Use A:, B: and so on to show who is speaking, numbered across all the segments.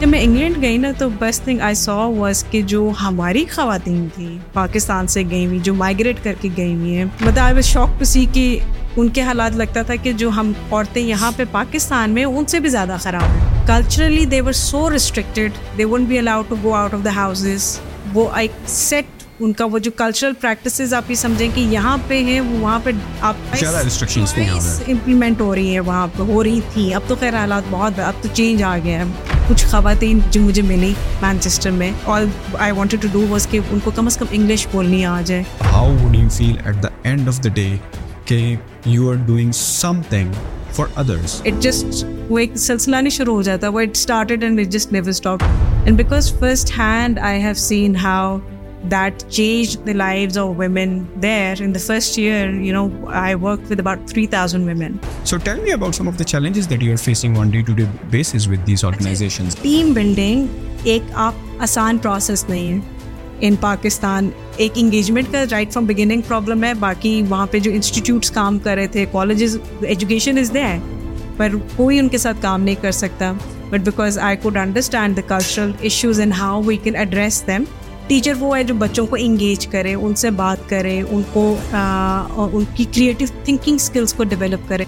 A: جب میں انگلینڈ گئی نا تو best thing I saw was کہ جو ہماری خواتین تھیں پاکستان سے گئی ہوئی جو مائگریٹ کر کے گئی ہوئی ہیں مطلب آئی واز شوق پسی سی کہ ان کے حالات لگتا تھا کہ جو ہم عورتیں یہاں پہ پاکستان میں ان سے بھی زیادہ خراب ہیں culturally they were so restricted they won't be allowed to go out of the house وہ آئی سیٹ ان کا وہ جو کلچرل پریکٹسز آپ یہ سمجھیں کہ یہاں پہ ہیں وہ وہاں پہ آپ امپلیمنٹ ہو رہی ہیں وہاں پہ ہو رہی تھیں اب تو خیر حالات بہت اب تو چینج آ گیا ہے کچھ خواتین جو مجھے ملی مانچسٹر میں اور I wanted to do was کہ ان کو کم از کم انگلش بولنی آ جائے
B: how would you feel at the end of the day کہ you are doing something for others
A: it just وہ ایک سلسلہ نہیں شروع ہو جاتا وہ it started and it just never stop and because first hand I have seen how team building ایک آپ آسان پروسیس نہیں ہے ان پاکستان ایک انگیجمنٹ کا رائٹ فرام بگننگ پرابلم ہے باقی وہاں پہ جو انسٹیٹیوٹس کام کر رہے تھے ایجوکیشن از دے پر کوئی ان کے ساتھ کام نہیں کر سکتا but because I could understand the cultural issues and how we can address them teacher وہ ہے جو بچوں کو انگیج کرے ان سے بات کرے ان کو ان کی کریٹیو تھنکنگ اسکلس کو ڈیولپ کرے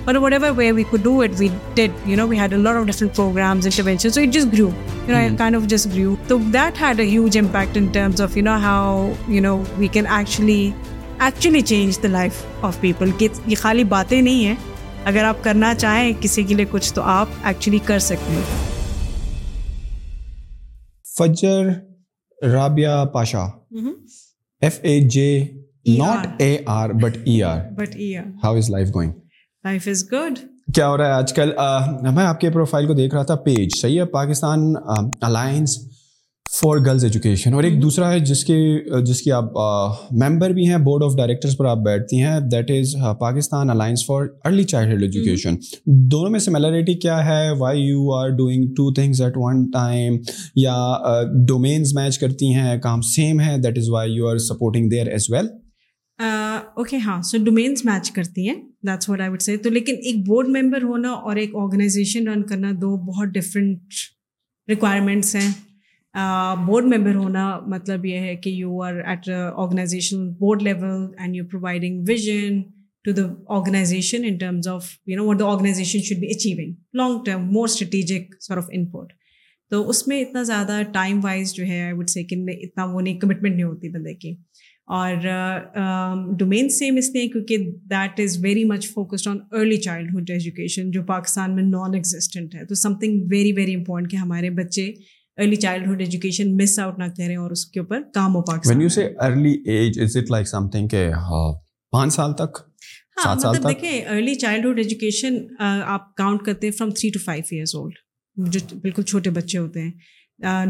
A: actually change the life of people یہ خالی باتیں نہیں ہیں اگر آپ کرنا چاہیں کسی کے لیے کچھ تو آپ ایکچولی کر سکتے ہیں
B: Fajr Pasha F A J not A R but E R
A: but E R
B: how is life going
A: life is good
B: کیا ہو رہا ہے آج کل میں آپ کے پروفائل کو دیکھ رہا تھا پیج صحیح ہے Pakistan alliance for girls education اور ایک دوسرا ہے جس کی جس کی آپ ممبر بھی ہیں بورڈ آف ڈائریکٹرس پر آپ بیٹھتی ہیں that is Pakistan alliance for early childhood education دونوں میں سملیرٹی کیا ہے why you are doing two things at one time یا ڈومینز میچ کرتی ہیں کام سیم ہے that is why you are supporting there as well
A: okay ہاں سو ڈومینس میچ کرتی ہیں دیٹس واٹ آئی وڈ سے تو لیکن ایک بورڈ ممبر ہونا اور ایک آرگنائزیشن رن کرنا دو بہت ڈفرینٹ ریکوائرمنٹس ہیں بورڈ ممبر ہونا مطلب یہ ہے کہ you are at organisation board level and you providing vision to the organisation in terms of you know what the organisation should be achieving long term more strategic input تو اس میں اتنا زیادہ ٹائم وائز جو ہے آئی would say کہ اتنا وہ نہیں کمٹمنٹ نہیں ہوتی بندے کی اور ڈومین سیم اس لیے کیونکہ that is very much focused on early childhood education جو پاکستان میں نان ایگزسٹنٹ ہے تو something very very important کہ ہمارے بچے early childhood education miss out نہ کریں اور اس کے اوپر کام ہو Pakistan
B: when you say early age is it like something کہ پانچ سال تک
A: مطلب دیکھیں ارلی چائلڈہڈ ایجوکیشن آپ کاؤنٹ کرتے ہیں from three to five years old جو بالکل چھوٹے بچے ہوتے ہیں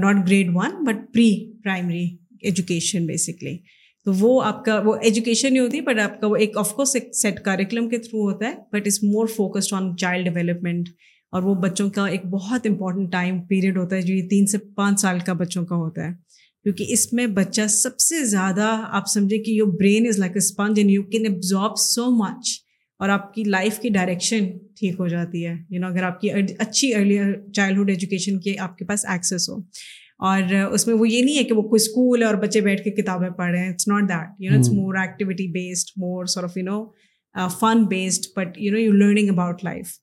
A: not grade one but pre primary education basically تو وہ آپ کا وہ ایجوکیشن ہی ہوتی ہے بٹ آپ کا وہ ایک آف کورس ایک سیٹ کریکلم کے تھرو ہوتا ہے but is more focused on child development اور وہ بچوں کا ایک بہت امپورٹنٹ ٹائم پیریڈ ہوتا ہے جو یہ تین سے پانچ سال کا بچوں کا ہوتا ہے کیونکہ اس میں بچہ سب سے زیادہ آپ سمجھیں کہ your brain is like a sponge and you can absorb so much اور آپ کی لائف کی ڈائریکشن ٹھیک ہو جاتی ہے یو نو اگر آپ کی اچھی ارلی چائلڈہڈ ایجوکیشن کے آپ کے پاس ایکسیس ہو اور اس میں وہ یہ نہیں ہے کہ وہ کوئی اسکول اور بچے بیٹھ کے کتابیں پڑھ رہے ہیں it's not that you know it's more activity based more sort of you know fun based but you know you learning about life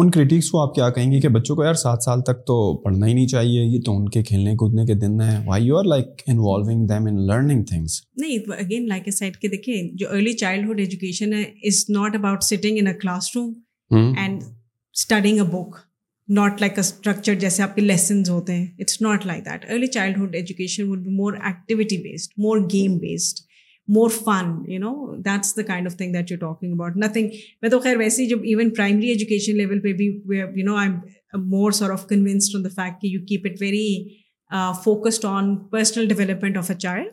B: in critics کو آپ کیا کہیں گے کہ بچوں کو یار سات سال تک تو پڑھنا ہی نہیں چاہیے یہ تو ان کے کھیلنے کودنے کے دن ہیں why you are like involving them in learning things
A: نہیں اگین لائک اے سائڈ کے دیکھیں جو ارلی چائلڈ ہوڈ ایجوکیشن ہے is not about sitting in a classroom and studying a book not like a structure جیسے آپ کے lessons ہوتے ہیں it's not like that early childhood education would be more activity based more game based more fun you know that's the kind of thing that you talking about nothing میں تو خیر ویسے ہی جب ایون پرائمری ایجوکیشن لیول پہ بھی you no I more sort of the fact کہ you keep it very focused on personal development of a child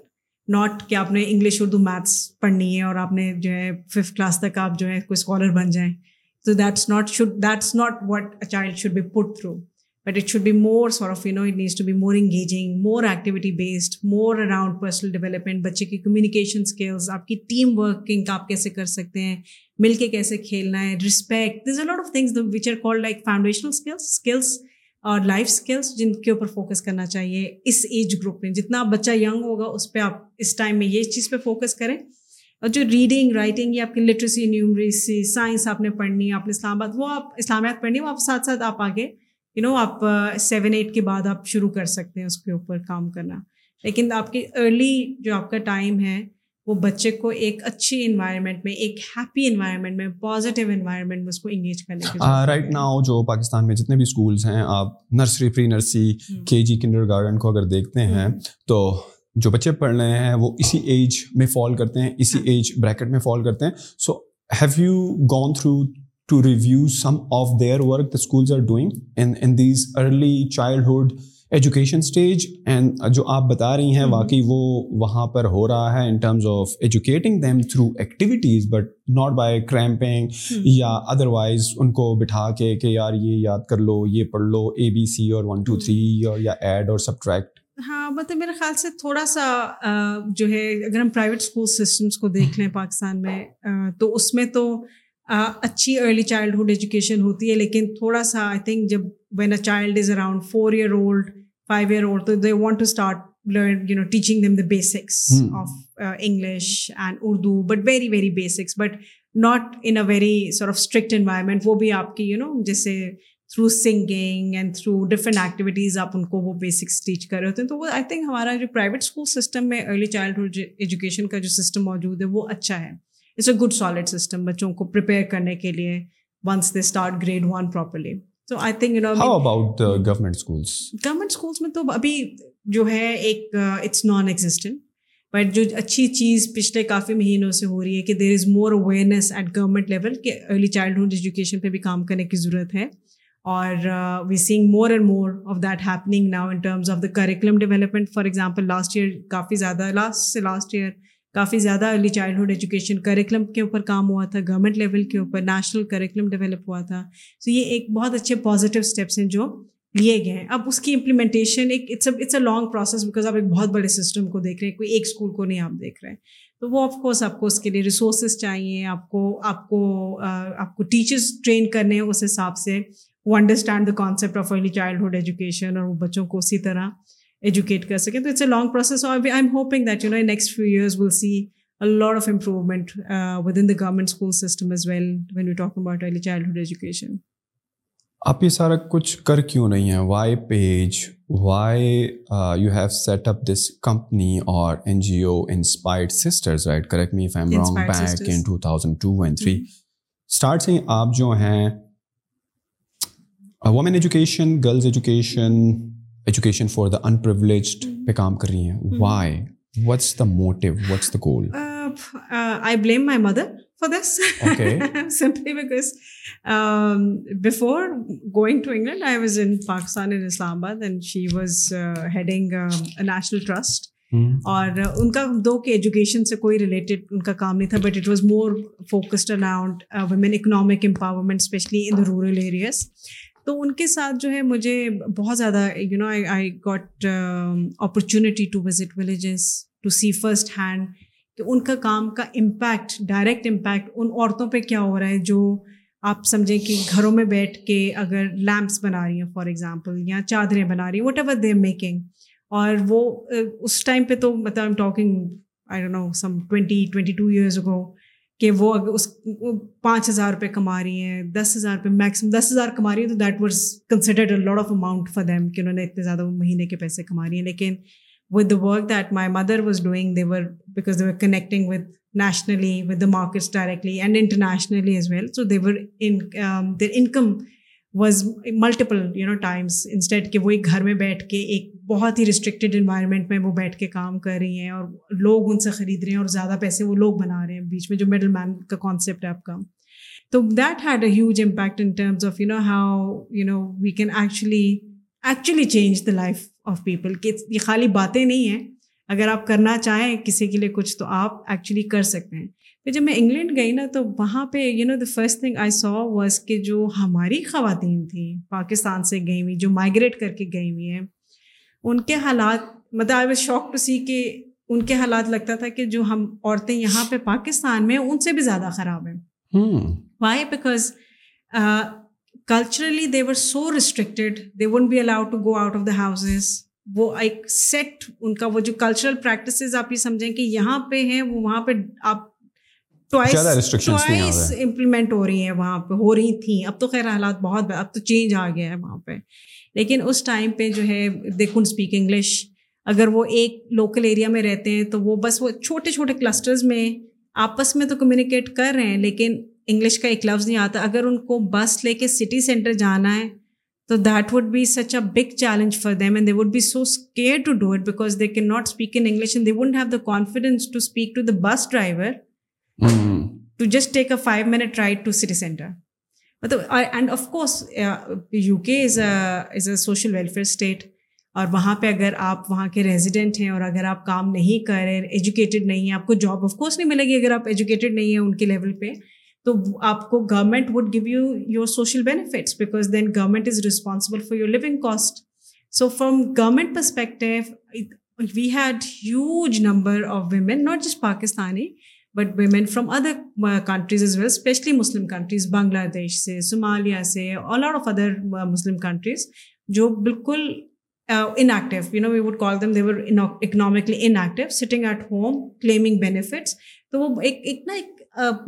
A: not کہ آپ نے انگلش اردو میتھس پڑھنی ہے اور آپ نے جو ہے ففتھ کلاس تک آپ جو ہے کوئی اسکالر بن جائیں تو that's not what a child should be put through but it should be sort of you know it needs to be more engaging more activity based more around personal development بچے کی communication skills آپ کی team working آپ کیسے کر سکتے ہیں مل کے کیسے کھیلنا ہے respect of things which are call like foundational skills skills اور لائف اسکلس جن کے اوپر فوکس کرنا چاہیے اس ایج گروپ میں جتنا آپ بچہ ینگ ہوگا اس پہ آپ اس ٹائم میں یہ چیز پہ فوکس کریں اور جو ریڈنگ رائٹنگ یا آپ کی لٹریسی نیومریسی سائنس آپ نے پڑھنی ہے نے اسلام آباد وہ آپ اسلام پڑھنی ہے وہ آپ ساتھ ساتھ آپ آگے یو نو آپ سیون ایٹ کے بعد آپ شروع کر سکتے ہیں اس کے اوپر کام کرنا لیکن آپ کی ارلی جو آپ کا ٹائم ہے وہ بچے کو ایک اچھی انوائرمنٹ میں ایک ہیپی انوائرمنٹ میں پازیٹیو انوائرمنٹ میں اس کو انگیج
B: کر ناؤ جو پاکستان میں جتنے بھی اسکولس ہیں آپ نرسری فری نرسری کے جی کنڈر گارڈن کو اگر دیکھتے ہیں تو جو بچے پڑھ رہے ہیں وہ اسی ایج میں فال کرتے ہیں اسی ایج ہاں۔ بریکٹ میں فال کرتے ہیں so have you gone through to review some of their work the schools are doing in these early childhood education stage and جو آپ بتا رہی ہیں hmm. واقعی وہ وہاں پر ہو رہا ہے in terms of educating them through activities but not by cramming یا ادر وائز ان کو بٹھا کے کہ یار یہ یاد کر لو یہ پڑھ لو اے بی سی اور ون ٹو تھری اور یا ایڈ اور سبٹریکٹ
A: ہاں مطلب میرے خیال سے تھوڑا سا جو ہے اگر ہم پرائیویٹ اسکول سسٹمس کو دیکھ لیں پاکستان میں تو اس میں تو اچھی ارلی چائلڈ ہوڈ ایجوکیشن ہوتی ہے لیکن تھوڑا سا آئی تھنک جب when a child is around four year old five year old تو they want to start learn you know teaching them the basics of English and Urdu but very very basics but not in a very sort of strict environment وہ بھی آپ کی you know جیسے through singing and through different activities آپ ان کو وہ basics teach کر رہے ہوتے ہیں تو وہ آئی تھنک ہمارا جو پرائیویٹ اسکول سسٹم میں ارلی چائلڈہڈ ایجوکیشن کا جو سسٹم موجود ہے وہ اچھا ہے it's a good solid system بچوں کو پریپیئر کرنے کے لیے once they start grade one properly تو I think you know
B: about
A: government میں تو ابھی جو ہے ایک اٹس نان ایگزٹنگ بٹ جو اچھی چیز پچھلے کافی مہینوں سے ہو رہی ہے کہ there is more awareness at government level کہ ارلی چائلڈہڈ ایجوکیشن پہ بھی کام کرنے کی ضرورت ہے اور we seeing more and more of that happening now in terms of the curriculum development for example last year کافی زیادہ لاسٹ سے لاسٹ ایئر کافی زیادہ ارلی چائلڈہڈ ایجوکیشن کریکلم کے اوپر کام ہوا تھا گورنمنٹ لیول کے اوپر نیشنل کریکلم ڈیولپ ہوا تھا سو یہ ایک بہت اچھے پازیٹیو اسٹیپس ہیں جو لیے گئے ہیں اب اس کی امپلیمنٹیشن ایک it's a long process because آپ ایک بہت بڑے سسٹم کو دیکھ رہے ہیں کوئی ایک اسکول کو نہیں آپ دیکھ رہے ہیں تو وہ آف کورس آپ کو اس کے لیے ریسورسز چاہیے آپ کو آپ کو آپ کو ٹیچرس ٹرین کرنے ہیں اس حساب سے وہ understand the concept of early childhood education اور وہ بچوں کو اسی طرح ایجوکیٹ کر سکیں تو it's a long process I am hoping that you know next few years will see lot of improvement with in the government school system as well when you talk about early childhood education
B: آپ یہ سارا کچھ کر کیوں نہیں ہے why PAGE why you have set up this company اور N G O inspired sisters right correct میف I am wrong back in two thousand two and three start سے آپ جو ہیں women education girls education education for the unprivileged پہ کام کر رہی ہیں why what's the motive what's the goal
A: I blame my mother for this simply because before going to England I was in Pakistan in Islamabad and she was heading national trust اور uh, ان کا دو کہ education سے کوئی related ان کا کام نہیں تھا but it was more focused around women economic empowerment especially in the rural areas تو ان کے ساتھ جو ہے مجھے بہت زیادہ you know I got opportunity to visit villages to see first hand کہ ان کا کام کا امپیکٹ ڈائریکٹ امپیکٹ ان عورتوں پہ کیا ہو رہا ہے جو آپ سمجھیں کہ گھروں میں بیٹھ کے اگر لیمپس بنا رہی ہیں فار ایگزامپل یا چادریں بنا رہی ہیں وٹ ایور دے میکنگ اور وہ اس ٹائم پہ تو مطلب I talking I do know some twenty twenty two years ago کہ وہ اگر اس پانچ ہزار روپے کما رہی ہیں دس ہزار روپے میکسیمم دس ہزار کما رہی ہیں تو that was considered lot of amount for them کہ انہوں نے اتنے زیادہ مہینے کے پیسے کما رہی ہیں لیکن with the work that my mother was doing they were because they were connecting with nationally with the markets directly and internationally as well so they were in their income was multiple you know times instead کہ وہ ایک گھر میں بیٹھ کے ایک بہت ہی restricted environment میں وہ بیٹھ کے کام کر رہی ہیں اور لوگ ان سے خرید رہے ہیں اور زیادہ پیسے وہ لوگ بنا رہے ہیں بیچ میں جو مڈل مین کا کانسیپٹ ہے آپ کا تو that had a huge impact in terms of you know how you know we can actually actually change the life of people کہ یہ خالی باتیں نہیں ہیں اگر آپ کرنا چاہیں کسی کے لیے کچھ تو آپ ایکچولی کر سکتے ہیں پھر جب میں انگلینڈ گئی نا تو وہاں پہ you know the first thing I saw was کہ جو ہماری خواتین تھیں پاکستان سے گئی ہوئی جو مائگریٹ کر کے گئی ہوئی ہیں ان کے حالات مطلب I was shock to see کہ ان کے حالات لگتا تھا کہ جو ہم عورتیں یہاں پہ پاکستان میں ان سے بھی زیادہ خراب ہیں why because culturally they so restricted be to go out of the وہ ایک سیٹ ان کا وہ جو کلچرل پریکٹسز آپ یہ سمجھیں کہ یہاں پہ ہیں وہ وہاں پہ آپ امپلیمنٹ ہو رہی ہیں وہاں پہ ہو رہی تھیں اب تو خیر حالات بہت اب تو چینج آ گیا ہے وہاں پہ لیکن اس ٹائم پہ جو ہے دے کن اسپیک انگلش اگر وہ ایک لوکل ایریا میں رہتے ہیں تو وہ بس وہ چھوٹے چھوٹے کلسٹرز میں آپس میں تو کمیونیکیٹ کر رہے ہیں لیکن انگلش کا ایک لفظ نہیں آتا اگر ان کو بس لے کے سٹی سینٹر جانا ہے تو that would be such a big challenge for them and they would be so scared to do it because they can not speak in English and they would have the confidence to speak to the bus driver to just take a five minute ride to city centre مطلب and of course U K is is a social welfare state اور وہاں پہ اگر آپ وہاں کے resident ہیں اور اگر آپ کام نہیں کر رہے ایجوکیٹڈ نہیں ہیں آپ کو جاب آف کورس نہیں ملے گی اگر آپ ایجوکیٹیڈ نہیں ہیں ان کے لیول پہ تو آپ کو government would give you your social benefits because then government is responsible for your living cost so from government perspective we had huge number of women not just Pakistani but women from other countries as well especially Muslim countries Bangladesh سے Somalia سے all out of other Muslim countries جو بالکل inactive you know we would call them economically inactive sitting at home claiming benefits تو وہ ایک ایک نا ایک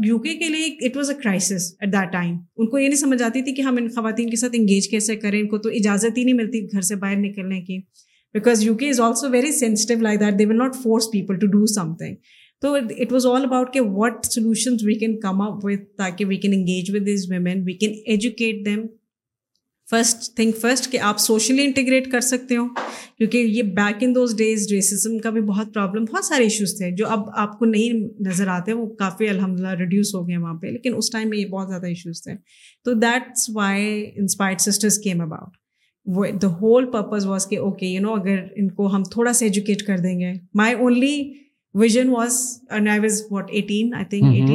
A: یو کے کے لیے it was a crisis at the time ان کو یہ نہیں سمجھ آتی تھی کہ ہم ان خواتین کے ساتھ انگیج کیسے کریں ان کو تو اجازت ہی نہیں ملتی گھر سے باہر نکلنے کی because U K is also very sensitive like that they will not force people to do something تو اٹ واز آل اباؤٹ کہ what solutions we can come up with تاکہ we can engage with these women we can educate them first think first کہ آپ socially integrate کر سکتے ہو کیونکہ یہ back in those days racism کا بھی بہت پرابلم بہت سارے ایشوز تھے جو اب آپ کو نہیں نظر آتے وہ کافی الحمد للہ ریڈیوس ہو گئے وہاں پہ لیکن اس ٹائم میں یہ بہت زیادہ ایشوز تھے تو that's why inspired sisters came about the whole purpose was کہ اوکے یو نو اگر ان کو ہم تھوڑا سا ایجوکیٹ کر دیں گے my only vision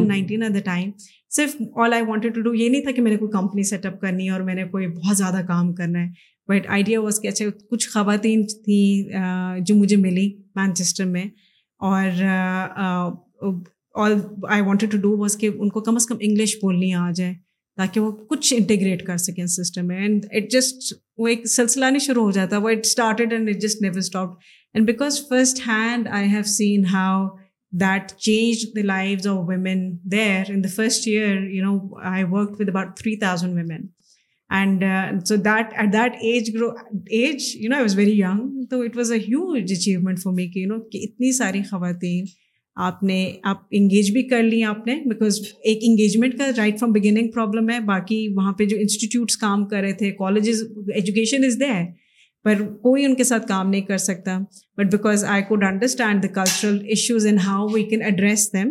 A: nineteen at the time صرف all I wanted to do یہ نہیں تھا کہ میں نے کوئی کمپنی سیٹ اپ کرنی ہے اور میں نے کوئی بہت زیادہ کام کرنا ہے بٹ آئیڈیا واز کہ اچھا کچھ خواتین تھیں جو مجھے ملی مینچسٹر میں اور all I wanted to do was کہ ان کو کم از کم انگلش بولنی آ جائے تاکہ وہ کچھ انٹیگریٹ کر سکیں سسٹم میں اینڈ ایڈجسٹ وہ ایک سلسلہ نہیں شروع ہو جاتا وہ it started and adjust and because first hand I have seen how that change the life of women there in the first year you know I work with three thousand women and so that at that age grow age no was very young تو it was a huge achievement for me کہ you know کہ اتنی ساری خواتین آپ نے آپ engage بھی کر لیں آپ نے بیکاز ایک انگیجمنٹ کا رائٹ فرام بگننگ پرابلم ہے باقی وہاں پہ جو انسٹیٹیوٹس کام کر رہے تھے کالجز ایجوکیشن از دیر پر کوئی ان کے ساتھ کام نہیں کر سکتا but because I could understand the cultural issues and how we can address them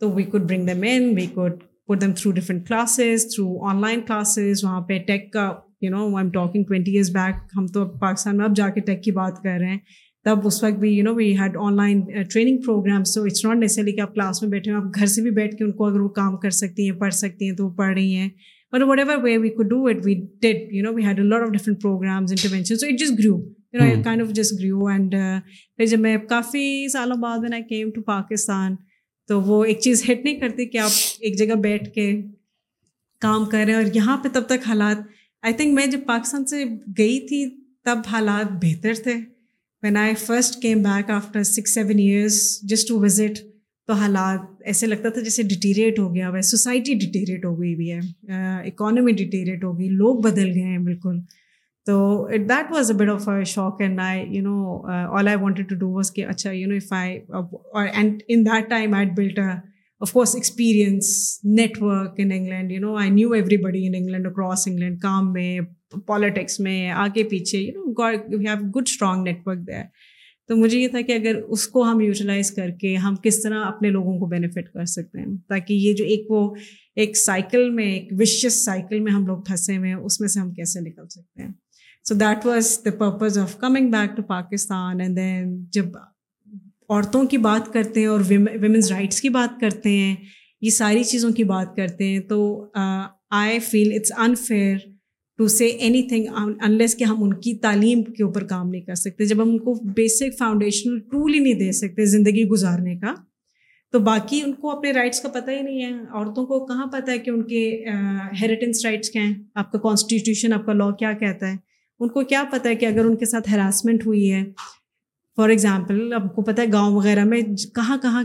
A: تو we could bring them in we could put them through different classes through online classes وہاں پہ ٹیک کا you know I am talking twenty years back ہم تو پاکستان میں اب جا کے ٹیک کی بات کر رہے ہیں تب اس وقت بھی you know we had online training program so it's not necessarily کہ آپ کلاس میں بیٹھے ہیں آپ گھر سے بھی بیٹھ کے ان کو اگر وہ کام کر سکتی ہیں پڑھ سکتی ہیں تو وہ پڑھ رہی ہیں اور what every way we could do it we did you know we had a lot of different programmes intervention so it is grow no a kind of جس گرو اینڈ پھر جب میں کافی سالوں بعد میں آئی کیم ٹو پاکستان تو وہ ایک چیز ہٹ نہیں کرتی کہ آپ ایک جگہ بیٹھ کے کام کر رہے ہیں اور یہاں پہ تب تک حالات آئی تھنک میں جب پاکستان سے گئی تھی تب حالات بہتر تھے when I first came back after six seven years just to visit تو حالات ایسے لگتا تھا جیسے ڈیٹیریٹ ہو گیا ہوا ہے سوسائٹی ڈیٹیریٹ ہو گئی بھی ہے اکانومی ڈیٹیریٹ ہو گئی لوگ بدل گئے ہیں بالکل تو that was a bit of shock and I you know all I wanted to do was کہ اچھا you know I I and in that time built of course experience network England you know I knew everybody in England across England کام میں politics میں آگے پیچھے you know have good strong network تو مجھے یہ تھا کہ اگر اس کو ہم یوٹیلائز کر کے ہم کس طرح اپنے لوگوں کو بینیفٹ کر سکتے ہیں تاکہ یہ جو ایک وہ ایک سائیکل میں ایک وشیس سائیکل میں ہم لوگ پھنسے ہوئے ہیں اس میں سے ہم کیسے نکل سکتے ہیں so that was the purpose of coming back to Pakistan and then جب عورتوں کی بات کرتے ہیں اور ویمنز رائٹس کی بات کرتے ہیں یہ ساری چیزوں کی بات کرتے ہیں تو I feel it's unfair to say anything unless کہ ہم ان کی تعلیم کے اوپر کام نہیں کر سکتے جب ہم ان کو بیسک فاؤنڈیشنل ٹول ہی نہیں دے سکتے زندگی گزارنے کا تو باقی ان کو اپنے رائٹس کا پتہ ہی نہیں ہے عورتوں کو کہاں پتہ ہے کہ ان کے ہیریٹنس رائٹس کیا ہیں آپ کا کانسٹیٹیوشن آپ کا لا کیا کہتا ہے ان کو کیا پتہ ہے کہ اگر ان کے ساتھ ہراسمنٹ ہوئی ہے فار ایگزامپل آپ کو پتہ ہے گاؤں وغیرہ میں کہاں کہاں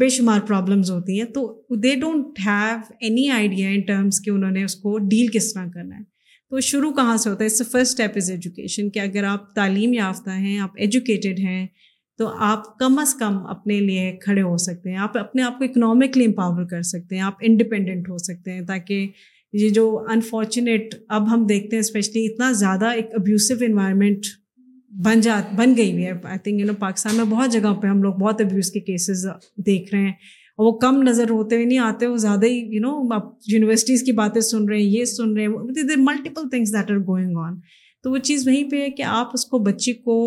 A: بے شمار پرابلمز ہوتی ہیں تو they don't have any idea in terms کہ انہوں نے اس کو ڈیل کس طرح کرنا ہے تو شروع کہاں سے ہوتا ہے اس سے فرسٹ اسٹیپ از ایجوکیشن کہ اگر آپ تعلیم یافتہ ہیں آپ ایجوکیٹیڈ ہیں تو آپ کم از کم اپنے لیے کھڑے ہو سکتے ہیں آپ اپنے آپ کو اکنامکلی امپاور کر سکتے ہیں آپ انڈیپینڈنٹ ہو سکتے ہیں تاکہ یہ جو انفارچونیٹ اب ہم دیکھتے ہیں اسپیشلی اتنا زیادہ ایک ابیوسو انوائرمنٹ بن جات بن گئی ہوئی ہے I think you know Pakistan میں بہت جگہوں پہ ہم لوگ بہت ابیوز کے کیسز دیکھ رہے ہیں اور وہ کم نظر ہوتے ہوئے نہیں آتے وہ زیادہ ہی یو نو آپ یونیورسٹیز کی باتیں سن رہے ہیں یہ سن رہے ہیں multiple things that are going on تو وہ چیز وہیں پہ ہے کہ آپ اس کو بچے کو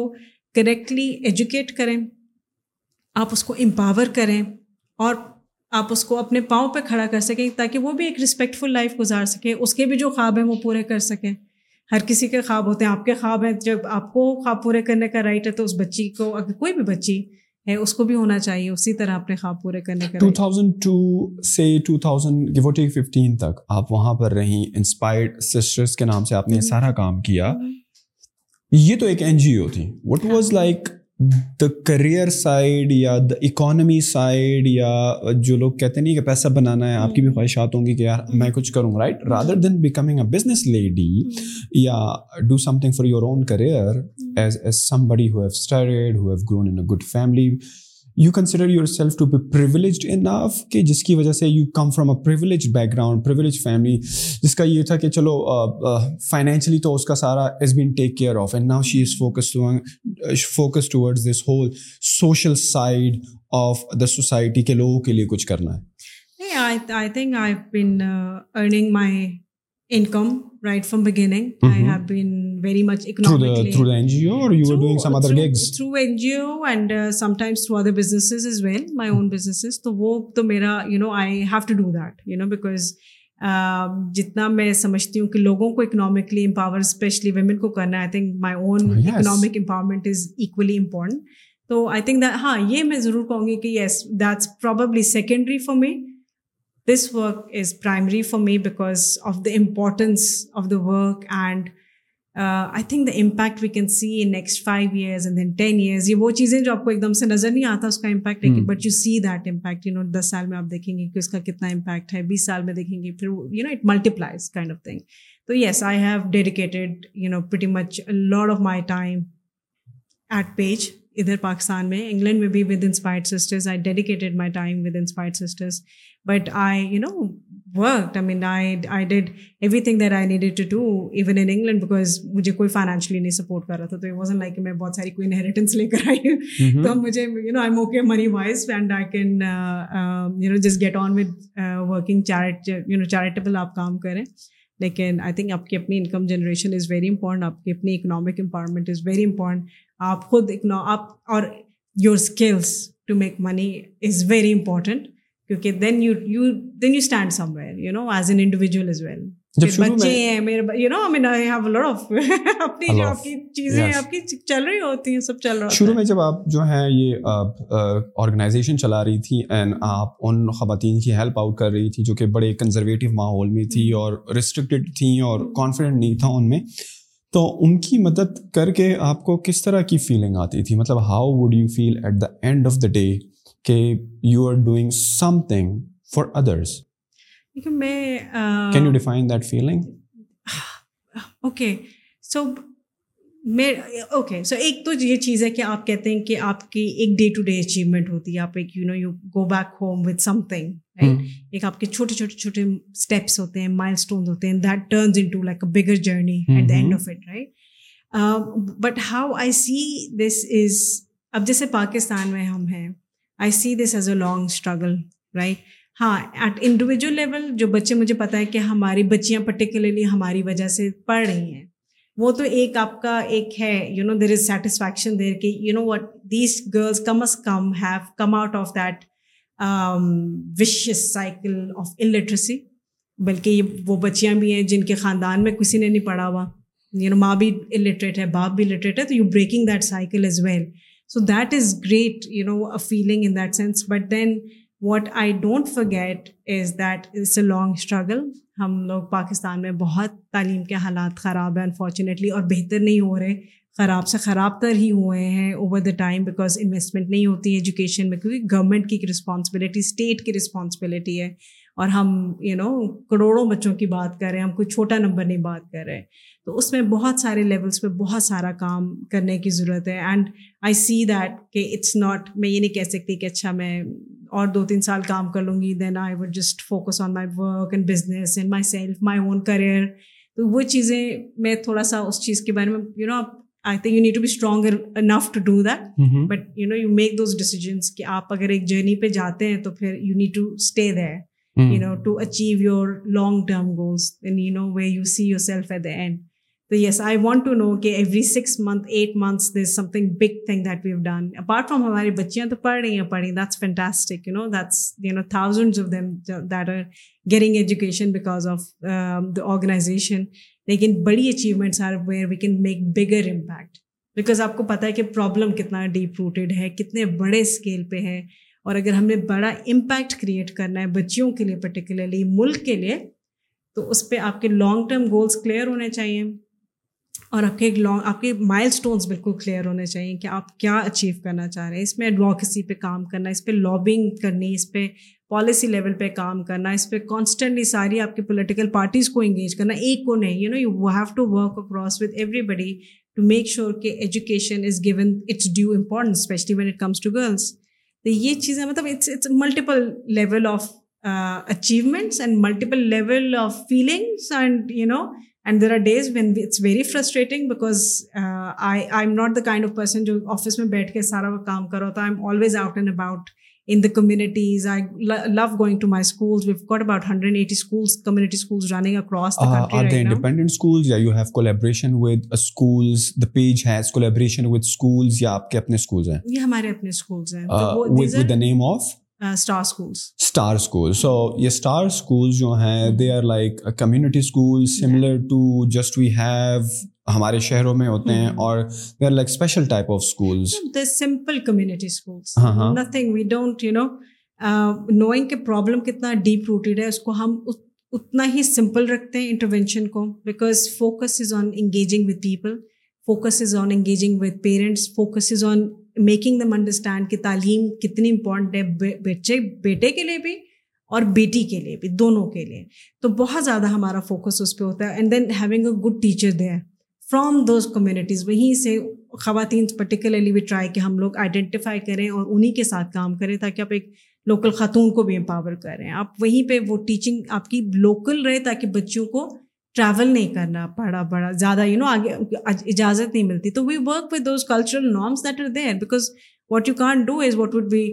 A: کریکٹلی ایجوکیٹ کریں آپ اس کو امپاور کریں اور آپ اس کو اپنے پاؤں پہ کھڑا کر سکیں تاکہ وہ بھی ایک رسپیکٹفل لائف گزار سکیں اس کے بھی جو خواب ہیں وہ پورے کر سکیں ہر کسی کے خواب ہوتے ہیں آپ کے خواب ہیں جب آپ کو خواب پورے کرنے کا رائٹ ہے تو اس بچی کو اگر کوئی بھی بچی ہے اس کو بھی ہونا چاہیے اسی طرح اپنے خواب پورے کرنے کا
B: 2002 سے 2000 گیو ٹیک 15 تک آپ وہاں پر رہیں انسپائرڈ سسٹرز کے نام سے آپ نے سارا کام کیا یہ تو ایک این جی او تھی what was like the career side یا دا اکانمی سائڈ یا جو لوگ کہتے نہیں کہ پیسہ بنانا ہے آپ کی بھی hmm. خواہشات ہوں گی کہ یار میں کچھ کروں right rather than becoming a business lady یا do something for your own career as as سم بڑی ہو have grown in a good family you consider yourself to be privileged enough کہ جس کی وجہ سے you come from a privilege background privilege family جس کا یہ تھا کہ چلو فائنینشلی تو اس کا سارا is been take care of and now she is focus focus towards this whole social side of the society کے لوگوں کے لیے کچھ کرنا ہے نہیں
A: I think I been earning my income right from I have been very much beginning through no I have to do that you know because جتنا میں سمجھتی ہوں کہ لوگوں کو اکنامکلی امپاور اسپیشلی ویمن کو کرنا I think my own economic empowerment is equally important تو آئی تھنک ہاں یہ میں ضرور کہوں گی کہ yes that's probably secondary for me this work is primary for me because of the importance of the work and I think the impact we can see in next five years and then ten years یہ وہ چیزیں جو آپ کو ایک دم سے نظر نہیں آتا اس کا امپیکٹ لیکن but you see that impact you know دس سال میں آپ دیکھیں گے کہ اس کا کتنا امپیکٹ ہے بیس سال میں دیکھیں گے پھر you know it multiplies kind of thing تو yes I have dedicated you know pretty much lot of my time at PAGE ادھر پاکستان میں انگلینڈ میں بھی with inspired sisters I dedicated my time with inspired sisters but I you know work I mean I I did everything that I needed to do even in England because مجھے کوئی financially نہیں support کر رہا تھا تو it was like میں بہت ساری کوئی انہیریٹنس لے کر آئی ہوں mm-hmm. تو مجھے you know I okay money wise and I can you know just get on with working you know charitable آپ کام کریں لیکن آئی تھنک آپ کی اپنی income generation is very important آپ کی اپنی economic empowerment is very important آپ خود اکنو آپ اور your skills to make money is very important کیونکہ then you you then you stand somewhere you know as an individual is well
B: شروع میں جب آپ جو ہیں یہ آرگنائزیشن چلا رہی تھی اینڈ آپ ان خواتین کی ہیلپ آؤٹ کر رہی تھی جو کہ بڑے کنزرویٹو ماحول میں تھی اور ریسٹرکٹیڈ تھیں اور کانفیڈنٹ نہیں تھا ان میں تو ان کی مدد کر کے آپ کو کس طرح کی فیلنگ آتی تھی مطلب how would you feel at the end of the day کہ you are doing something for others
A: میں
B: can you define that feeling
A: okay so میں اوکے سو ایک تو یہ چیز ہے کہ آپ کہتے ہیں کہ آپ کی ایک ڈے ٹو ڈے اچیومنٹ ہوتی ہے آپ ایک you know you go back home with something ایک آپ کے چھوٹے چھوٹے چھوٹے اسٹیپس ہوتے ہیں مائل اسٹون ہوتے ہیں that turns into like a bigger journey at the end of it right but how I see this is اب جیسے پاکستان میں ہم ہیں I see this as a long struggle right ہاں ایٹ انڈیویجل لیول جو بچے مجھے پتا ہے کہ ہماری بچیاں پرٹیکولرلی ہماری وجہ سے پڑھ رہی ہیں وہ تو ایک آپ کا ایک ہے you know there is satisfaction there کہ you know what these girls come is come have come out of that vicious cycle of ان بلکہ یہ وہ بچیاں بھی ہیں جن کے خاندان میں کسی نے نہیں پڑھا ہوا یو نو ماں بھی الٹریٹ ہے باپ بھی لٹریٹ ہے تو you breaking that cycle is well so that is great you know a feeling in that sense but then what I don't forget is that is a long struggle ہم لوگ پاکستان میں بہت تعلیم کے حالات خراب ہیں انفارچونیٹلی اور بہتر نہیں ہو رہے خراب سے خراب تر ہی ہوئے ہیں over the time because investment نہیں ہوتی ہے ایجوکیشن میں کیونکہ گورنمنٹ کی رسپانسبلٹی اسٹیٹ کی رسپانسبلٹی ہے اور ہم یو نو کروڑوں بچوں کی بات کر رہے ہیں ہم کوئی چھوٹا نمبر نہیں بات کر رہے ہیں تو اس میں بہت سارے لیولس پہ بہت سارا کام کرنے کی ضرورت ہے اینڈ آئی سی دیٹ کہ اٹس ناٹ میں یہ نہیں کہہ سکتی کہ اچھا میں اور دو تین سال کام کر لوں گی then I would just focus on my work and business and myself my own career تو وہ چیزیں میں تھوڑا سا اس چیز کے بارے میں یو نو آپ I think you need to be strong enough to do that but you know you make those decisions کہ آپ اگر ایک جرنی پہ جاتے ہیں تو پھر you need to stay there تو پڑھ رہی ہیں پتا ہے کہ پرابلم کتنا ڈیپ روٹیڈ ہے کتنے بڑے اسکیل پہ ہے اور اگر ہم نے بڑا امپیکٹ کریٹ کرنا ہے بچیوں کے لیے پرٹیکولرلی ملک کے لیے تو اس پہ آپ کے لانگ ٹرم گولس کلیئر ہونے چاہیے اور آپ کے ایک لانگ آپ کے مائل اسٹونس بالکل کلیئر ہونے چاہیے کہ آپ کیا اچیو کرنا چاہ رہے ہیں اس میں ایڈماکریسی پہ کام کرنا اس پہ لابنگ کرنی اس پہ پالیسی لیول پہ کام کرنا اس پہ کانسٹنٹلی ساری آپ کی پولیٹیکل پارٹیز کو انگیج کرنا ایک کو نہیں you know you have to work across with everybody to make sure کہ education is given it's due important when it comes to girls یہ چیزیں مطلب multiple level of achievements and multiple level of feelings and you know and there are days when it's very frustrating because I am not the kind of person جو office میں بیٹھ کے سارا وہ کام کرو I am always out and about in the communities I love going to my school we've got about hundred eighty
B: schools
A: community
B: schools running
A: across
B: independent schools یا you have collaboration with schools the page has collaboration with schools یا آپ کے اپنے schools
A: ہیں یہ ہمارے اپنے schools
B: ہیں with with the name of
A: star schools
B: star school so یہ اسٹار اسکولز جو ہیں they are like community school similar to just we have ہمارے شہروں میں ہوتے ہیں اور they are like special type of schools
A: simple community schools nothing we don't you know knowing کہ پرابلم کتنا ڈیپ روٹیڈ ہے اس کو ہم اتنا ہی سمپل رکھتے ہیں انٹروینشن کو because focus is on engaging with people focus is on engaging with parents focus is on making them understand کہ تعلیم کتنی امپورٹنٹ ہے بچے بیٹے کے لیے بھی اور بیٹی کے لیے بھی دونوں کے لیے تو بہت زیادہ ہمارا فوکس اس پہ ہوتا ہے and then having a good teacher they from those communities وہیں سے خواتین پرٹیکولرلی بھی ٹرائی کہ ہم لوگ آئیڈینٹیفائی کریں اور انہیں کے ساتھ کام کریں تاکہ آپ ایک لوکل خاتون کو بھی امپاور کریں آپ وہیں پہ وہ ٹیچنگ آپ کی لوکل رہے تاکہ بچوں کو ٹریول نہیں کرنا پڑا بڑا زیادہ یو نو آگے اجازت نہیں ملتی تو we work those cultural norms that are there because what you can't do is what would be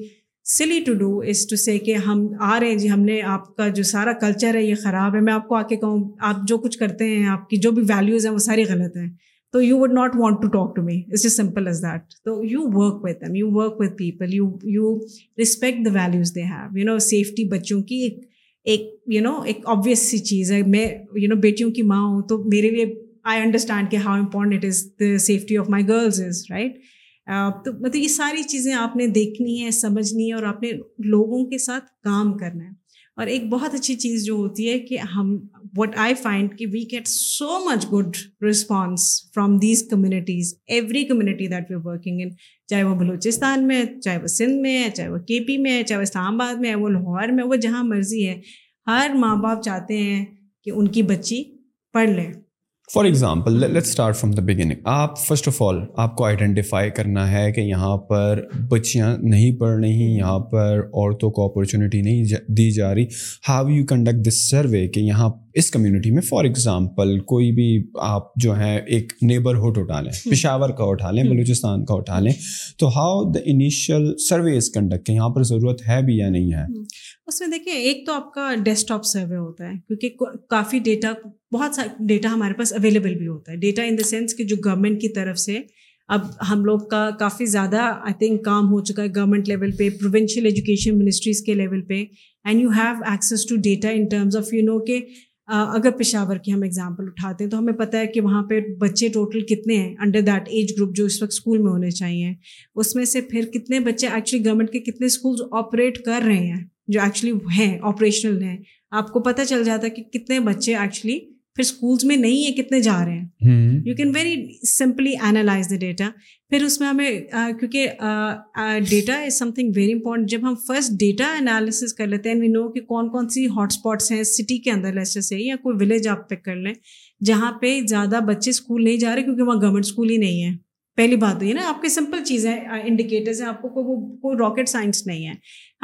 A: silly to do is to say کہ ہم آ رہے ہیں جی ہم نے آپ کا جو سارا کلچر ہے یہ خراب ہے میں آپ کو آ کے کہوں آپ جو کچھ کرتے ہیں آپ کی جو بھی ویلیوز ہیں وہ ساری غلط ہیں تو you would not want to talk to me it's is simple is that تو you work with you work with people you you respect the values they have you know safety بچوں کی ایک ایک یو نو ایک obvious سی چیز ہے میں you نو بیٹیوں کی ماں ہوں تو میرے لیے آئی انڈرسٹینڈ کہ how important it is the safety of my girls is right تو مطلب یہ ساری چیزیں آپ نے دیکھنی ہے سمجھنی ہے اور آپ نے لوگوں کے ساتھ کام کرنا ہے اور ایک بہت اچھی چیز جو ہوتی ہے کہ ہم وٹ آئی فائنڈ کہ we get so much good response from these communities every community that we working in چاہے وہ بلوچستان میں ہے چاہے وہ سندھ میں ہے چاہے وہ کے پی میں ہے چاہے وہ اسلام آباد میں ہے وہ لاہور میں وہ جہاں مرضی ہے ہر ماں باپ چاہتے ہیں کہ ان کی بچی پڑھ لیں
B: for example let start from the beginning آپ فرسٹ آف آل آپ کو آئیڈینٹیفائی کرنا ہے کہ یہاں پر بچیاں نہیں پڑھ رہی یہاں پر عورتوں کو اپارچونیٹی نہیں دی جا رہی how you conduct this survey کہ یہاں اس کمیونٹی میں فار ایگزامپل کوئی بھی آپ جو ہیں ایک نیبرہڈ اٹھا لیں پشاور کا اٹھا لیں بلوچستان کا اٹھا لیں تو how the initial survey is conduct یہاں پر ضرورت ہے بھی یا نہیں ہے
A: اس میں دیکھیں ایک تو آپ کا ڈیسک ٹاپ سروے ہوتا ہے کیونکہ کافی ڈیٹا بہت سا ڈیٹا ہمارے پاس اویلیبل بھی ہوتا ہے ڈیٹا ان دا سینس کہ جو گورنمنٹ کی طرف سے اب ہم لوگ کا کافی زیادہ آئی تھنک کام ہو چکا ہے گورنمنٹ لیول پہ پروونشیل ایجوکیشن منسٹریز کے لیول پہ and you have access to data in terms of you know کہ اگر پشاور کی ہم اگزامپل اٹھاتے ہیں تو ہمیں پتہ ہے کہ وہاں پہ بچے ٹوٹل کتنے ہیں انڈر دیٹ ایج گروپ جو اس وقت اسکول میں ہونے چاہئیں اس میں سے پھر کتنے بچے ایکچولی گورنمنٹ کے کتنے اسکولز آپریٹ کر رہے ہیں جو ایکچولی ہیں آپریشنل ہیں آپ کو پتہ چل جاتا ہے کہ کتنے بچے ایکچولی پھر اسکولس میں نہیں ہے کتنے جا رہے ہیں you can very simply analyse the data پھر اس میں ہمیں کیونکہ data is something very important جب ہم فرسٹ ڈیٹا انالیسز کر لیتے ہیں وی نو کہ کون کون سی ہاٹ اسپاٹس ہیں سٹی کے اندر لیسے سے یا کوئی ولیج آپ پک کر لیں جہاں پہ زیادہ بچے اسکول نہیں جا رہے کیونکہ وہاں گورنمنٹ اسکول ہی نہیں ہے پہلی بات تو یہ نا آپ کے سمپل چیزیں انڈیکیٹرز ہیں آپ کو کوئی راکٹ سائنس نہیں ہے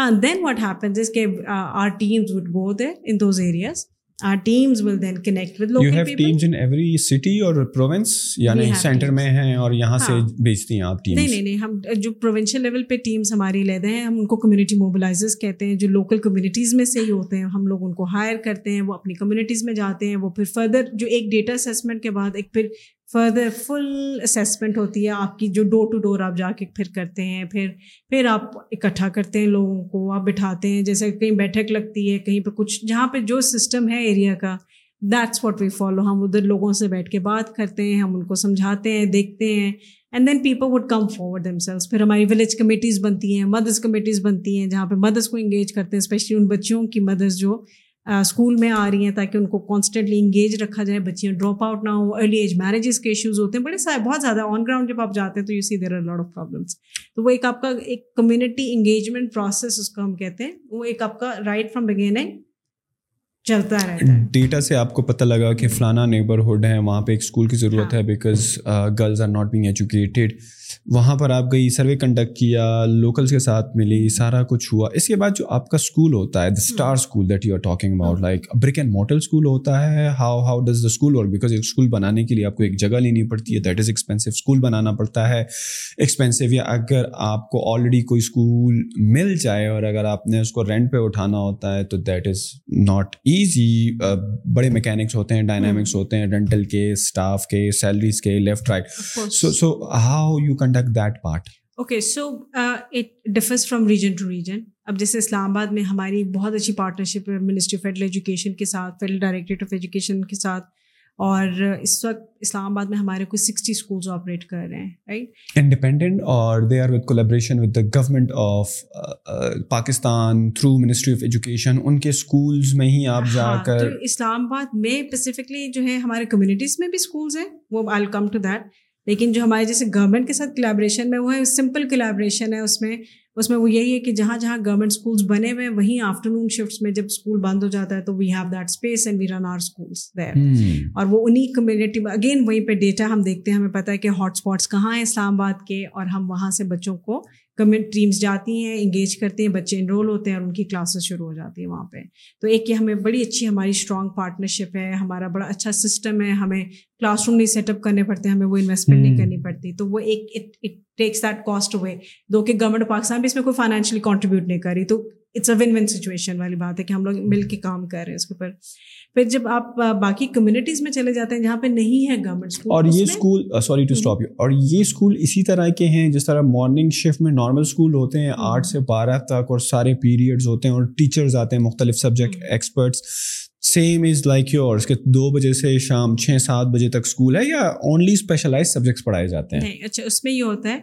A: and then what happens is کہ our teams would go there in those areas our teams will then connect with local people you have teams
B: in every city اور province یعنی centre میں ہیں اور یہاں سے بھیجتی ہیں آپ ٹیمز نہیں
A: نہیں نہیں ہم جو پروونشل لیول پہ ٹیمز ہماری لیتے ہیں ہم ان کو کمیونٹی موبلائزرز کہتے ہیں جو لوکل کمیونٹیز میں سے ہی ہوتے ہیں ہم لوگ ان کو ہائر کرتے ہیں وہ اپنی کمیونٹیز میں جاتے ہیں وہ پھر فردر جو ایک ڈیٹا اسسمنٹ کے بعد ایک پھر فردر فل اسیسمنٹ ہوتی ہے آپ کی جو ڈور ٹو ڈور آپ جا کے پھر کرتے ہیں پھر پھر آپ اکٹھا کرتے ہیں لوگوں کو آپ بٹھاتے ہیں جیسے کہیں بیٹھک لگتی ہے کہیں پہ کچھ جہاں پہ جو سسٹم ہے ایریا کا دیٹس واٹ وی فالو ہم ادھر لوگوں سے بیٹھ کے بات کرتے ہیں ہم ان کو سمجھاتے ہیں دیکھتے ہیں and then people would come forward themselves پھر ہماری ولیج کمیٹیز بنتی ہیں مدرس کمیٹیز بنتی ہیں جہاں پہ مدرس کو انگیج کرتے ہیں اسپیشلی ان بچیوں کی مدرس جو اسکول میں آ رہی ہیں تاکہ ان کو کانسٹنٹلی انگیج رکھا جائے بچیاں ڈراپ آؤٹ نہ ہوں ارلی ایج میرجز کے ایشوز ہوتے ہیں بڑے سارے بہت زیادہ آن گراؤنڈ جب آپ جاتے ہیں تو you see there are lot of problems تو وہ ایک آپ کا ایک کمیونٹی انگیجمنٹ پروسیس اس کو ہم کہتے ہیں وہ ایک آپ کا رائٹ فرام بگیننگ چلتا رہتا ہے
B: ڈیٹا سے آپ کو پتہ لگا کہ فلانا نیبرہڈ ہے وہاں پہ ایک اسکول کی ضرورت ہاں۔ ہے because girls are not being educated وہاں پر آپ گئی سروے کنڈکٹ کیا لوکلس کے ساتھ ملی سارا کچھ ہوا اس کے بعد جو آپ کا اسکول ہوتا ہے the star school that you are talking about like and model school ہوتا ہے how how does the school اور بیکاز ایک اسکول بنانے کے لیے آپ کو ایک جگہ لینی پڑتی ہے دیٹ از ایکسپینسو اسکول بنانا پڑتا ہے ایکسپینسو یا اگر آپ کو آلریڈی کوئی اسکول مل جائے اور اگر آپ نے اس کو رینٹ پہ اٹھانا ہوتا ہے تو دیٹ از ناٹ ایزی بڑے مکینکس ہوتے ہیں ڈائنامکس ہاں۔ ہوتے ہیں رینٹل کے اسٹاف کے سیلریز کے left right so so how you conduct that part
A: okay so it differs from region to region اب جیسے اسلام آباد میں ہماری بہت اچھی پارٹنرشپ ہے منسٹری آف فیڈرل ایجوکیشن کے ساتھ فیڈرل ڈائریکٹریٹ آف ایجوکیشن کے ساتھ اور اس وقت اسلام آباد میں ہمارے کوئی سکسٹی اسکولس آپریٹ کر رہے ہیں رائٹ
B: انڈیپینڈنٹ اور they are with collaboration with the government of Pakistan through ministry of education ان کے اسکولز میں ہی آپ جا کر
A: اسلام آباد میں اسپیسیفکلی جو ہے ہمارے کمیونٹیز میں بھی اسکولز ہیں وہ آئی کم ٹو دیٹ لیکن جو ہمارے جیسے گورنمنٹ کے ساتھ کلیبریشن میں وہ ہے سمپل کلیبریشن ہے اس میں اس میں وہ یہی ہے کہ جہاں جہاں گورنمنٹ اسکولس بنے ہوئے ہیں وہیں آفٹر نون شفٹس میں جب اسکول بند ہو جاتا ہے تو we we have that space and run our schools there اور وہ انہیں کمیونٹی اگین وہیں پہ ڈیٹا ہم دیکھتے ہیں ہمیں پتہ ہے کہ ہاٹ اسپاٹس کہاں ہیں اسلام آباد کے اور ہم وہاں سے بچوں کو کمیونٹی جاتی ہیں انگیج کرتے ہیں بچے انرول ہوتے ہیں اور ان کی کلاسز شروع ہو جاتی ہیں وہاں پہ تو ایک یہ ہمیں بڑی اچھی ہماری اسٹرانگ پارٹنرشپ ہے ہمارا بڑا اچھا سسٹم ہے ہمیں کلاس روم نہیں سیٹ اپ کرنے پڑتے ہمیں وہ انویسٹمنٹ نہیں کرنی پڑتی تو وہ ایک takes that cost away though کہ گورنمنٹ آف پاکستان بھی اس میں کوئی فائنینشلی کانٹریبیوٹ نہیں کری تو it's a win win situation والی بات ہے کہ ہم لوگ مل کے کام کر رہے ہیں اس کے اوپر پھر جب آپ باقی کمیونٹیز میں چلے جاتے ہیں جہاں پہ نہیں ہے گورنمنٹ اور
B: اور یہ یہ school school sorry to stop اسی طرح کے ہیں جس طرح مارننگ شفٹ میں نارمل اسکول ہوتے ہیں آٹھ سے بارہ تک اور سارے پیریڈ ہوتے ہیں اور ٹیچرز آتے ہیں مختلف subject experts same is like your دو بجے سے شام چھ سات بجے تک اسکول ہے یا اونلی اسپیشلائز سبجیکٹس پڑھائے جاتے ہیں
A: اچھا اس میں یہ ہوتا ہے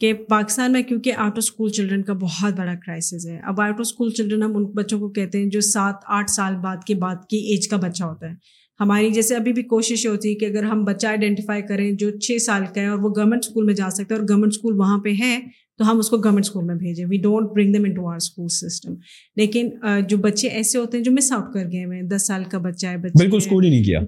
A: کہ پاکستان میں کیونکہ آؤٹ آف اسکول چلڈرن کا بہت بڑا کرائسس ہے اب آؤٹ آف اسکول چلڈرن ہم ان بچوں کو کہتے ہیں جو سات آٹھ سال بعد کے بعد کی ایج کا بچہ ہوتا ہے ہماری جیسے ابھی بھی کوشش ہوتی ہے کہ اگر ہم بچہ آئیڈینٹیفائی کریں جو چھ سال کا ہے اور وہ گورنمنٹ اسکول میں جا سکتا ہے اور گورنمنٹ اسکول وہاں پہ ہے تو ہم اس کو گورنمنٹ اسکول میں بھیجیں we don't bring them into our school system لیکن جو بچے ایسے ہوتے ہیں جو مس آؤٹ کر گئے ہیں دس سال کا بچہ ہے
B: بچے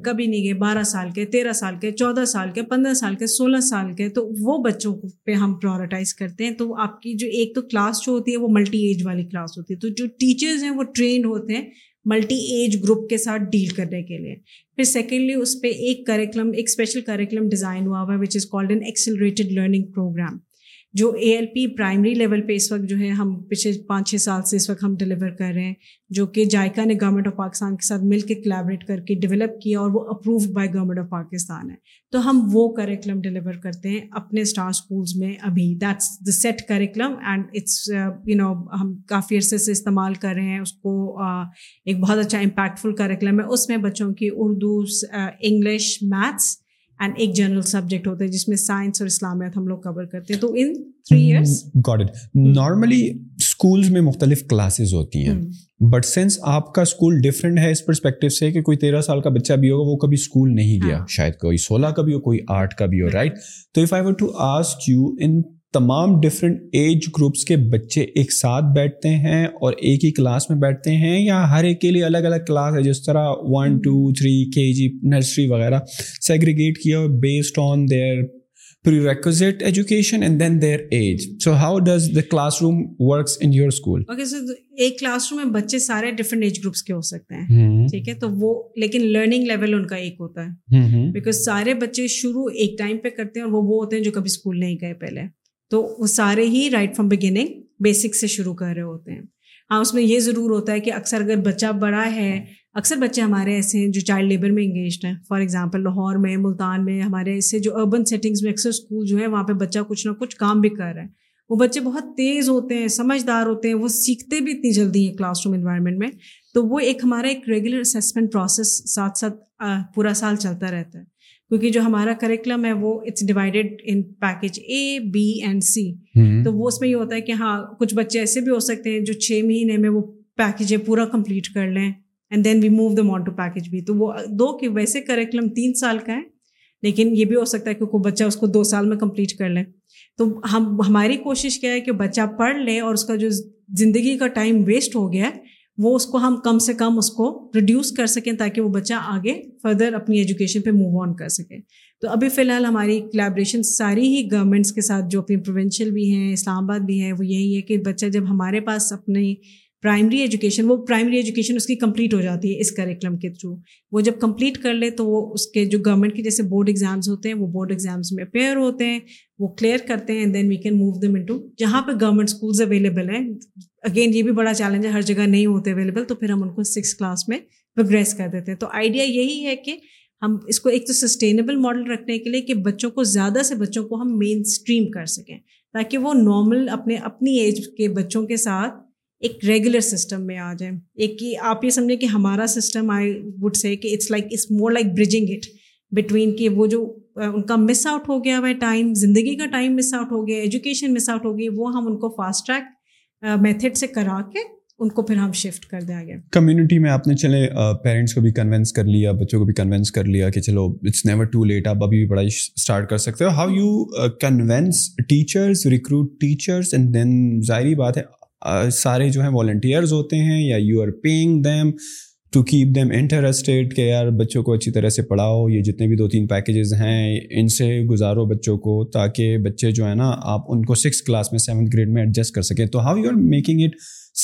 A: کبھی نہیں گئے بارہ سال کے تیرہ سال کے چودہ سال کے پندرہ سال کے سولہ سال کے تو وہ بچوں پہ ہم پرائرٹائز کرتے ہیں تو آپ کی جو ایک تو کلاس جو ہوتی ہے وہ ملٹی ایج والی کلاس ہوتی ہے تو جو ٹیچرز ہیں وہ ٹرینڈ ہوتے ہیں ملٹی ایج گروپ کے ساتھ ڈیل کرنے کے لیے پھر سیکنڈلی اس پہ ایک کریکلم ایک اسپیشل کریکلم ڈیزائن ہوا ہوا ہے which is called an accelerated learning programme جو A L P primary level پہ اس وقت جو ہے ہم پچھلے پانچ چھ سال سے اس وقت ہم ڈلیور کر رہے ہیں جو کہ جائکا نے گورنمنٹ آف پاکستان کے ساتھ مل کے کلیبریٹ کر کے ڈیولپ کیا اور وہ approved by government of Pakistan ہے تو ہم وہ کریکلم ڈلیور کرتے ہیں اپنے اسٹار اسکولس میں ابھی that's the set curriculum and it's you know ہم کافی عرصے سے استعمال کر رہے ہیں اس کو ایک بہت اچھا امپیکٹفل کریکلم ہے اس میں بچوں کی اردو انگلش میتھس اینڈ ایک جنرل سبجیکٹ ہوتا ہے جس میں سائنس اور اسلامیات ہم لوگ کور کرتے ہیں تو in three years
B: got it normally schools میں مختلف کلاسز ہوتی ہیں بٹ hmm. سینس آپ کا اسکول ڈفرینٹ ہے اس پرسپیکٹو سے کہ کوئی تیرہ سال کا بچہ بھی ہوگا وہ کبھی اسکول نہیں گیا ہاں۔ شاید کوئی سولہ کا بھی ہو کوئی آٹھ کا بھی ہو رائٹ تو if I want to ask you in تمام ڈفرینٹ ایج گروپس کے بچے ایک ساتھ بیٹھتے ہیں اور ایک ہی کلاس میں بیٹھتے ہیں یا ہر ایک کے لیے الگ الگ کلاس ہے جس طرح one two three K G nursery وغیرہ سیگریگیٹ کیا based on their their prerequisite education and then age so how does the classroom works in
A: your school ایک کلاس روم میں بچے سارے ڈفرینٹ ایج گروپس کے ہو سکتے ہیں ٹھیک ہے تو وہ لیکن لرننگ لیول ان کا ایک ہوتا ہے بیکاز سارے بچے شروع ایک ٹائم پہ کرتے ہیں اور وہ ہوتے ہیں جو کبھی اسکول نہیں گئے پہلے تو وہ سارے ہی رائٹ فرام بگننگ بیسک سے شروع کر رہے ہوتے ہیں ہاں اس میں یہ ضرور ہوتا ہے کہ اکثر اگر بچہ بڑا ہے اکثر بچے ہمارے ایسے ہیں جو چائلڈ لیبر میں انگیجڈ ہیں فار ایگزامپل لاہور میں ملتان میں ہمارے ایسے جو اربن سیٹنگس میں اکثر اسکول جو ہیں وہاں پہ بچہ کچھ نہ کچھ کام بھی کر رہا ہے وہ بچے بہت تیز ہوتے ہیں سمجھدار ہوتے ہیں وہ سیکھتے بھی اتنی جلدی ہیں کلاس روم انوائرمنٹ میں تو وہ ایک ہمارا ایک ریگولر اسیسمنٹ پروسیس ساتھ ساتھ پورا سال چلتا رہتا ہے کیونکہ جو ہمارا کریکلم ہے وہ it's divided in package A B and C تو وہ اس میں یہ ہوتا ہے کہ ہاں کچھ بچے ایسے بھی ہو سکتے ہیں جو چھ مہینے میں وہ پیکج پورا کمپلیٹ کر لیں and then we move the package بھی تو وہ دو کہ ویسے کریکلم تین سال کا ہے لیکن یہ بھی ہو سکتا ہے کوئی بچہ اس کو دو سال میں کمپلیٹ کر لیں تو ہم ہماری کوشش کیا ہے کہ بچہ پڑھ لے اور اس کا جو زندگی کا ٹائم ویسٹ ہو گیا ہے وہ اس کو ہم کم سے کم اس کو ریڈیوس کر سکیں تاکہ وہ بچہ آگے فردر اپنی ایجوکیشن پہ موو آن کر سکے تو ابھی فی الحال ہماری کلیبریشن ساری ہی گورنمنٹس کے ساتھ جو اپنی پروونشل بھی ہیں اسلام آباد بھی ہے وہ یہی ہے کہ بچہ جب ہمارے پاس اپنی پرائمری ایجوکیشن وہ پرائمری ایجوکیشن اس کی کمپلیٹ ہو جاتی ہے اس کریکلم کے تھرو وہ جب کمپلیٹ کر لے تو وہ اس کے جو گورنمنٹ کے جیسے بورڈ ایگزامز ہوتے ہیں وہ بورڈ ایگزامس میں اپیئر ہوتے ہیں وہ کلیئر کرتے ہیں then we can move them into جہاں پہ گورنمنٹ اسکولز اویلیبل ہیں اگین یہ بھی بڑا چیلنج ہے ہر جگہ نہیں ہوتے اویلیبل تو پھر ہم ان کو سکس کلاس میں پروگریس کر دیتے ہیں تو آئیڈیا یہی ہے کہ ہم اس کو ایک تو سسٹینیبل ماڈل رکھنے کے لیے کہ بچوں کو زیادہ سے بچوں کو ہم مین اسٹریم کر سکیں تاکہ وہ نارمل اپنے اپنی ایج کے بچوں کے ساتھ ایک ریگولر سسٹم میں آ جائیں ایک کہ آپ یہ سمجھیں کہ ہمارا سسٹم آئی وڈ سے کہ it's like it's more like bridging it between کہ وہ جو ان کا مس آؤٹ ہو گیا ہوا ہے ٹائم زندگی کا ٹائم مس آؤٹ ہو گیا ایجوکیشن مس آؤٹ ہو گئی وہ ہم ان کو فاسٹ ٹریک میتھڈ سے کرا کے ان کو پھر ہم شفٹ کر دیا گیا
B: کمیونٹی میں آپ نے چلے پیرنٹس کو بھی کنوینس کر لیا بچوں کو بھی کنوینس کر لیا کہ چلو اٹس نیور ٹو لیٹ آپ ابھی بھی پڑھائی اسٹارٹ کر سکتے ہو how you convince teachers recruit teachers and then ظاہری بات ہے سارے جو ہیں والنٹیئرز ہوتے ہیں یا you are paying them to keep them interested کہ یار بچوں کو اچھی طرح سے پڑھاؤ یہ جتنے بھی دو تین پیکیجز ہیں ان سے گزارو بچوں کو تاکہ بچے جو ہیں نا آپ ان کو سکس کلاس میں سیونتھ گریڈ میں ایڈجسٹ کر سکیں تو how you are making it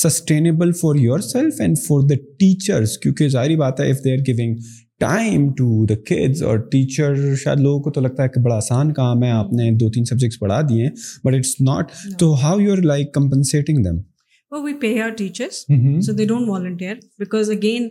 B: sustainable for yourself and for the teachers کیونکہ ظاہری بات ہے if they are going time to the kids اور ٹیچر شاید لوگوں کو تو لگتا ہے کہ بڑا آسان کام ہے آپ نے دو تین سبجیکٹس پڑھا دیے ہیں بٹ اٹس ناٹ تو how you are like compensating them
A: we pay our teachers so they don't volunteer because again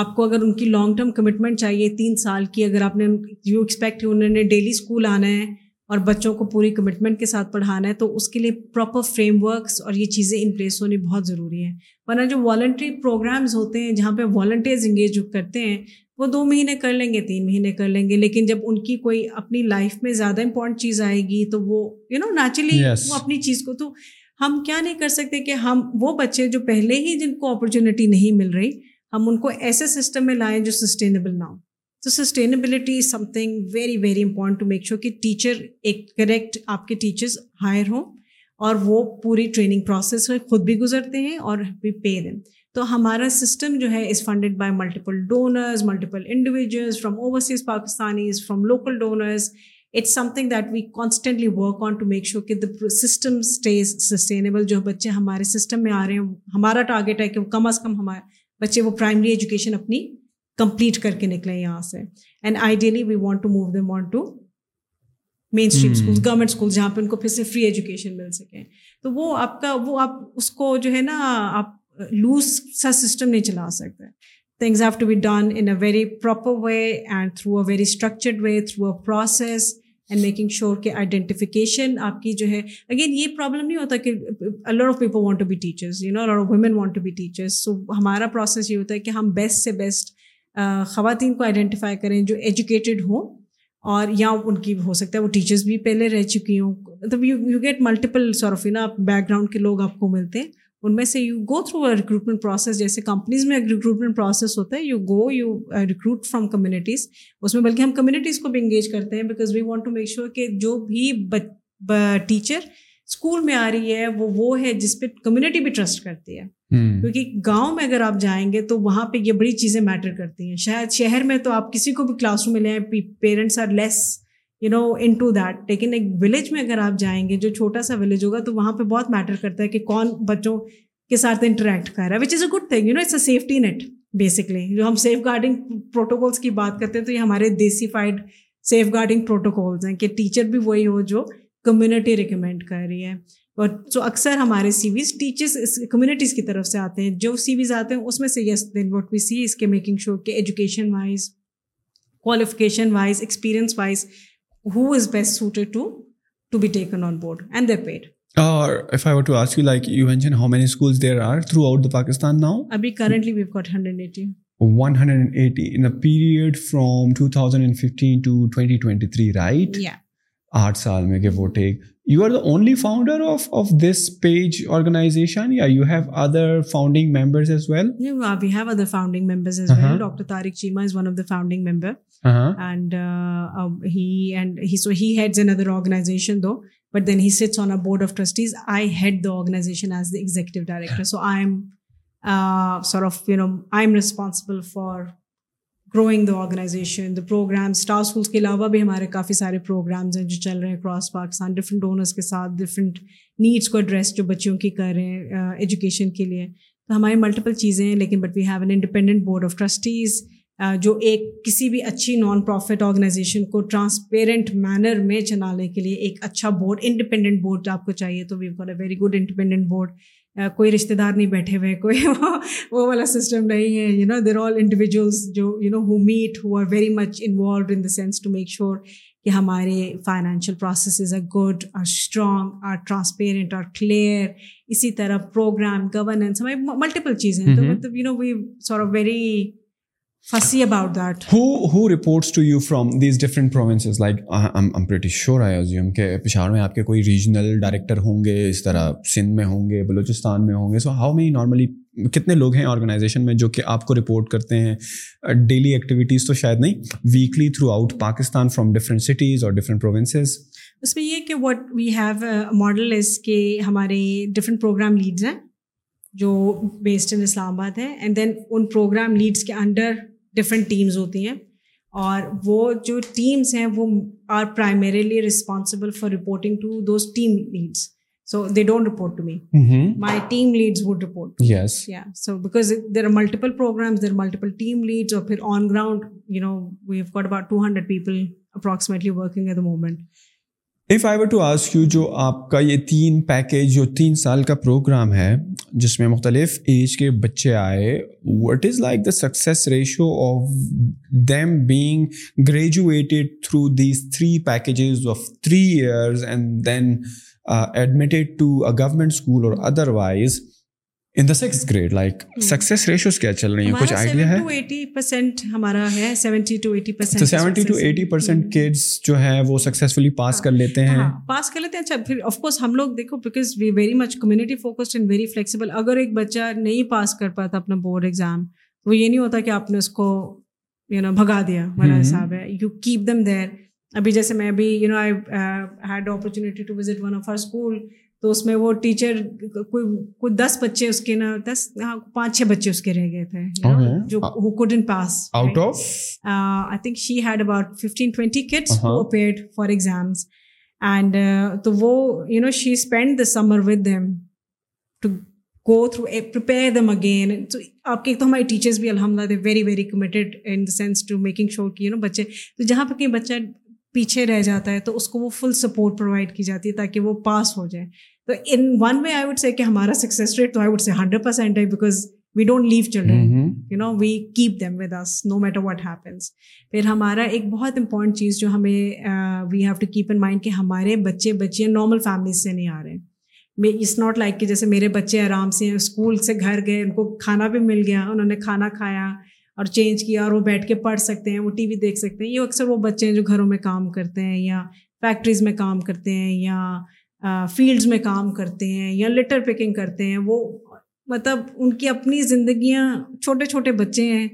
A: آپ کو اگر ان کی لانگ ٹرم کمٹمنٹ چاہیے تین سال کی اگر آپ نے یو ایکسپیکٹ انہوں نے ڈیلی اسکول آنا ہے اور بچوں کو پوری کمٹمنٹ کے ساتھ پڑھانا ہے تو اس کے لیے پراپر فریم ورکس اور یہ چیزیں ان پلیس ہونی بہت ضروری ہیں ورنہ جو والنٹری پروگرامز ہوتے ہیں جہاں پہ والنٹیئرز انگیج کرتے ہیں وہ دو مہینے کر لیں گے تین مہینے کر لیں گے لیکن جب ان کی کوئی اپنی لائف میں زیادہ امپورٹنٹ چیز آئے گی تو وہ یو نو نیچرلی وہ اپنی چیز کو تو ہم کیا نہیں کر سکتے کہ ہم وہ بچے جو پہلے ہی جن کو اپرچونیٹی نہیں مل رہی ہم ان کو ایسے سسٹم میں لائیں جو سسٹینیبل نہ ہو تو sustainability is something very very important to make sure کہ ٹیچر ایک کریکٹ آپ کے ٹیچرس ہائر ہوں اور وہ پوری ٹریننگ پروسیس میں خود بھی گزرتے ہیں اور بھی پے دیں تو ہمارا سسٹم جو ہے is funded by multiple donors multiple individual from overseas Pakistanis from local donors it's something that we constantly work on to make sure کہ دا سسٹم اسٹیز سسٹینیبل جو بچے ہمارے سسٹم میں آ رہے ہیں ہمارا ٹارگیٹ ہے کہ وہ کم از کم ہمارے بچے وہ پرائمری ایجوکیشن اپنی کمپلیٹ کر کے نکلیں یہاں سے and ideally we want to move they want to mainstream school government school جہاں پہ ان کو پھر سے فری ایجوکیشن مل سکے تو وہ آپ کا وہ آپ اس کو جو ہے نا آپ لوز سا سسٹم نہیں چلا سکتے things have to be done in a very proper way and through a very structured way through a process and making sure کہ آئیڈینٹیفکیشن آپ کی جو ہے اگین یہ پرابلم نہیں ہوتا کہ a lot of people want to be you know of women want to be teachers so ہمارا پروسیس یہ ہوتا ہے کہ ہم بیسٹ سے بیسٹ خواتین کو آئیڈینٹیفائی کریں جو ایجوکیٹیڈ ہوں اور یا ان کی ہو سکتا ہے وہ ٹیچرز بھی پہلے رہ چکی ہوں مطلب you you get multiple surf you نا آپ بیک گراؤنڈ کے لوگ آپ کو ملتے ہیں ان میں سے you go through recruitment process جیسے کمپنیز میں ریکروٹمنٹ پروسیس ہوتا ہے you go you recruit from communities اس میں بلکہ ہم کمیونٹیز کو بھی انگیج کرتے ہیں because we want to make sure کہ جو بھی ٹیچر اسکول میں آ رہی ہے وہ وہ ہے جس پہ کمیونٹی بھی ٹرسٹ کرتی ہے کیونکہ گاؤں میں اگر آپ جائیں گے تو وہاں پہ یہ بڑی چیزیں میٹر کرتی ہیں شاید شہر میں تو آپ کسی کو بھی کلاس روم میں لیں parents are less you know into that لیکن ایک ولیج میں اگر آپ جائیں گے جو چھوٹا سا ولیج ہوگا تو وہاں پہ بہت میٹر کرتا ہے کہ کون بچوں کے ساتھ انٹریکٹ کر رہا ہے which is a good thing you know it's a safety net basically جو ہم سیف گارڈنگ پروٹوکولس کی بات کرتے ہیں تو یہ ہمارے دیسیفائڈ سیف گارڈنگ پروٹوکولز ہیں کہ ٹیچر بھی وہی ہو جو کمیونٹی ریکمینڈ کر رہی ہے اور سو اکثر ہمارے سی ویز ٹیچرس کمیونٹیز کی طرف سے آتے ہیں جو سی ویز آتے ہیں اس میں سے یس دین واٹ وی سی اس کے میکنگ شو کہ education wise qualification wise experience wise who is best suited to to be taken on board and they're paid
B: or if i were to ask you like you mentioned how many schools there are throughout the pakistan now
A: abhi currently we've got 180
B: 180 in a period from 2015 to 2023 right
A: yeah
B: آٹھ سال میں give or take you are the only founder of of this page organization yeah
A: organization though but then he on its board of trustees I head the organization as the executive director so I am of you know I am responsible for growing the organization the program star schools کے علاوہ بھی ہمارے کافی سارے programmes ہیں جو چل رہے ہیں اکراس پاکستان ڈفرنٹ ڈونرس کے ساتھ ڈفرنٹ نیڈس کو ایڈریس جو بچوں کی کر رہے ہیں ایجوکیشن کے لیے تو ہماری ملٹیپل چیزیں ہیں لیکن but we have an independent board of trustees جو ایک کسی بھی اچھی نان پروفٹ آرگنائزیشن کو ٹرانسپیرنٹ مینر میں چلانے کے لیے ایک اچھا بورڈ انڈیپینڈنٹ بورڈ آپ کو چاہیے تو we build a very good independent board کوئی رشتے دار نہیں بیٹھے ہوئے کوئی وہ والا سسٹم نہیں ہے you know they're all individuals جو you know who met who are very much involved in the sense to make sure کہ ہمارے financial processes are good are strong are transparent are clear اسی طرح programme governance ہماری multiple چیزیں تو مطلب you know we sure very fussy about that.
B: Who who reports to you from these different provinces? Like I'm I'm pretty sure I assume کہ پشاور میں آپ کے کوئی ریجنل ڈائریکٹر ہوں گے اس طرح سندھ میں ہوں گے بلوچستان میں ہوں گے سو ہاؤ مینی نارملی کتنے لوگ ہیں آرگنائزیشن میں جو کہ آپ کو رپورٹ کرتے ہیں ڈیلی ایکٹیویٹیز تو شاید نہیں weekly throughout Pakistan from different cities اور ڈفرینٹ پروونسز
A: اس میں یہ کہ what we have model is کہ ہمارے ڈفرینٹ پروگرام لیڈز ہیں جو بیسڈ ان اسلام آباد ہیں and then in program leads کے انڈر ڈفرینٹ ٹیمز ہوتی ہیں اور وہ جو ٹیمس ہیں وہ are primarily responsible for reporting to those team leads so they don't report to me my team leads would report yes yeah so because there are multiple programs there multiple team leads اور پھر on ground you know we have got about two hundred people approximately working at the moment
B: if I were to ask you جو آپ کا یہ تین package جو تین سال کا پروگرام ہے جس میں مختلف ایج کے بچے آئے what is like the success ratio of them being graduated through these three packages of three years and then admitted to a government school or otherwise in the six grade like success ratios کیا چل رہی ہیں کچھ idea ہے
A: seventy to eighty percent
B: kids جو ہے وہ successfully پاس کر لیتے ہیں
A: پاس کر لیتے ہیں اچھا پھر آف کورس ہم لوگ دیکھو because we very much community focused and very flexible اگر ایک بچہ نہیں پاس کر پاتا اپنا بورڈ ایگزام وہ یہ نہیں ہوتا کہ آپ نے اس کو یو نو بھگا دیا ہمارا حساب ہے یو کیپ دم دیر ابھی جیسے میں ابھی you know I had opportunity to visit one of our school تو اس میں وہ ٹیچر کوئی کوئی دس بچے اس کے نا دس ہاں پانچ چھ بچے اس کے رہ گئے تھے جو who couldn't pass
B: out of
A: I think she had about fifteen twenty kids who for exams and تو وہ you know she spend the summer with them to go through prepare them again تو آپ کے ایک تو ہمارے teachers بھی الحمد للہ they very very committed in the sense to making sure کہ یو نو بچے تو جہاں پہ کہیں بچہ پیچھے رہ جاتا ہے تو اس کو وہ فل سپورٹ پرووائڈ کی جاتی ہے تاکہ وہ پاس ہو جائے تو in one way I would سے کہ ہمارا سکسیز ریٹ تو I would say hundred percent ہے because we don't leave children you know we keep them with us no matter what happens پھر ہمارا ایک بہت امپورٹنٹ چیز جو ہمیں we have to keep in mind کہ ہمارے بچے بچے نارمل فیملیز سے نہیں آ رہے ہیں اٹس ناٹ لائک کہ جیسے میرے بچے آرام سے اسکول سے گھر گئے ان کو کھانا بھی مل گیا انہوں نے کھانا کھایا اور چینج کیا اور وہ بیٹھ کے پڑھ سکتے ہیں وہ ٹی وی دیکھ سکتے ہیں یہ اکثر وہ بچے ہیں جو گھروں میں کام کرتے ہیں یا فیکٹریز میں کام کرتے ہیں یا فیلڈز میں کام کرتے ہیں یا لیٹر پیکنگ کرتے ہیں وہ مطلب ان کی اپنی زندگیاں چھوٹے چھوٹے بچے ہیں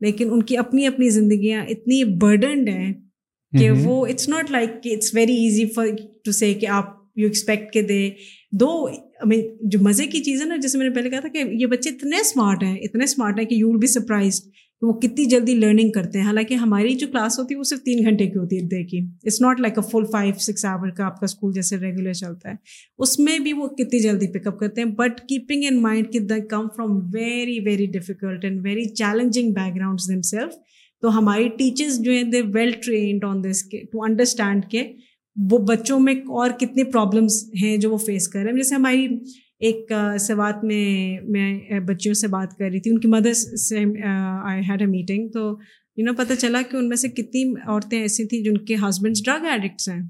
A: لیکن ان کی اپنی اپنی زندگیاں اتنی برڈنڈ ہیں کہ وہ اٹس ناٹ لائک کہ it's very easy for to say کہ آپ یو ایکسپیکٹ کے دے دو مین جو مزے کی چیز ہے نا جیسے میں نے پہلے کہا تھا کہ یہ بچے اتنے اسمارٹ ہیں اتنے اسمارٹ ہیں کہ یو ول بی سرپرائز وہ کتنی جلدی لرننگ کرتے ہیں حالانکہ ہماری جو کلاس ہوتی ہے وہ صرف تین گھنٹے کی ہوتی ہے دے کی it's not like a full five six hour کا آپ کا اسکول جیسے ریگولر چلتا ہے اس میں بھی وہ کتنی جلدی پک اپ کرتے ہیں بٹ کیپنگ ان مائنڈ کہ they come from very very difficult and very challenging background تو ہماری ٹیچرس جو ہیں دے ویل ٹرینڈ آن دس کے ٹو انڈرسٹینڈ کہ وہ بچوں میں اور کتنے پرابلمس ہیں جو وہ فیس کر رہے ہیں جیسے ہماری ایک سوات میں میں بچیوں سے بات کر رہی تھی ان کی مدر سے آئی ہیڈ اے میٹنگ تو یو نو پتہ چلا کہ ان میں سے کتنی عورتیں ایسی تھیں جن کے ہسبینڈس ڈرگ ایڈکٹس ہیں